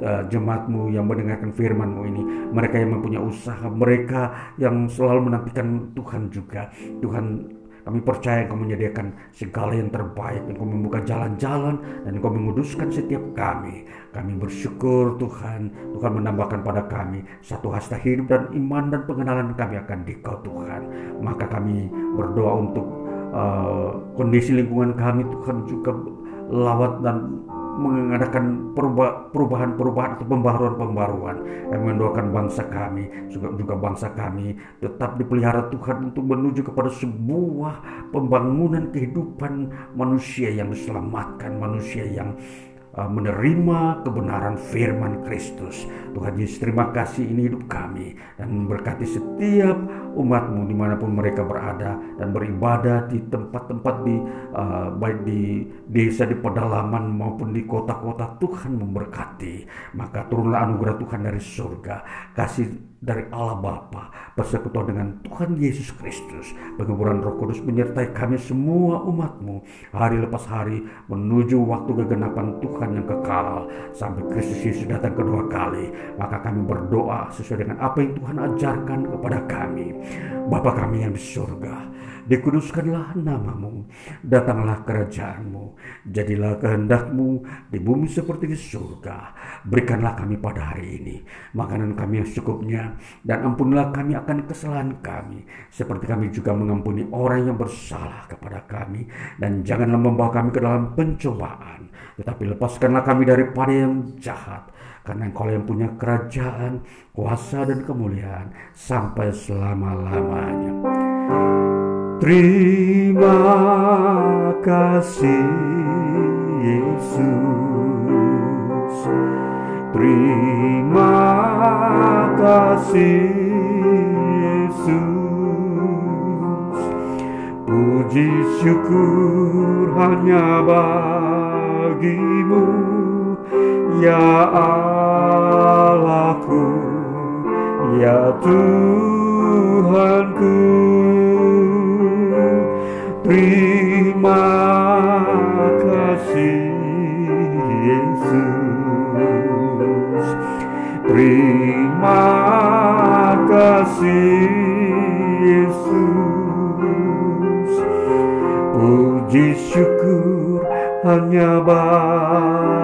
uh, jemaatmu yang mendengarkan firmanmu ini. Mereka yang punya usaha, mereka yang selalu menantikan Tuhan juga. Tuhan kami percaya Engkau menyediakan segala yang terbaik. Engkau membuka jalan-jalan dan Engkau menguduskan setiap kami. Kami bersyukur Tuhan. Tuhan menambahkan pada kami satu hasta hidup dan iman dan pengenalan kami akan Dikau Tuhan. Maka kami berdoa untuk uh, kondisi lingkungan kami Tuhan juga lawat dan mengadakan perubahan-perubahan atau pembaruan-pembaruan yang mendoakan bangsa kami juga juga bangsa kami tetap dipelihara Tuhan untuk menuju kepada sebuah pembangunan kehidupan manusia yang diselamatkan manusia yang Uh, menerima kebenaran firman Kristus. Tuhan Yesus terima kasih ini hidup kami dan memberkati setiap umatmu di mana pun mereka berada dan beribadah di tempat-tempat di uh, baik di desa di pedalaman maupun di kota-kota Tuhan memberkati. Maka turunlah anugerah Tuhan dari surga. Kasih dari Allah Bapa, persekutuan dengan Tuhan Yesus Kristus, penguburan Roh Kudus menyertai kami semua umatmu hari lepas hari menuju waktu kegenapan Tuhan yang kekal sampai Kristus Yesus datang kedua kali. Maka kami berdoa sesuai dengan apa yang Tuhan ajarkan kepada kami. Bapa kami yang di surga, dikuduskanlah namamu, datanglah kerajaanmu, jadilah kehendakmu di bumi seperti di surga. Berikanlah kami pada hari ini makanan kami yang secukupnya, dan ampunilah kami akan kesalahan kami, seperti kami juga mengampuni orang yang bersalah kepada kami, dan janganlah membawa kami ke dalam pencobaan, tetapi lepaskanlah kami daripada yang jahat, karena engkau yang punya kerajaan, kuasa dan kemuliaan sampai selama-lamanya. Terima kasih Yesus. Terima kasih Yesus. Puji syukur hanya bagimu Ya Allahku Ya Tuhanku Terima kasih Yesus. Terima kasih Yesus. Puji syukur hanya bagimu.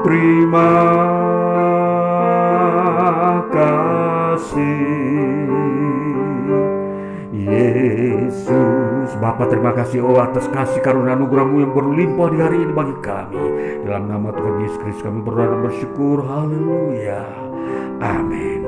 Terima kasih Yesus. Bapa terima kasih oh atas kasih karunia anugerahmu yang berlimpah di hari ini bagi kami. Dalam nama Tuhan Yesus Kristus kami berdoa dan bersyukur. Haleluya. Amin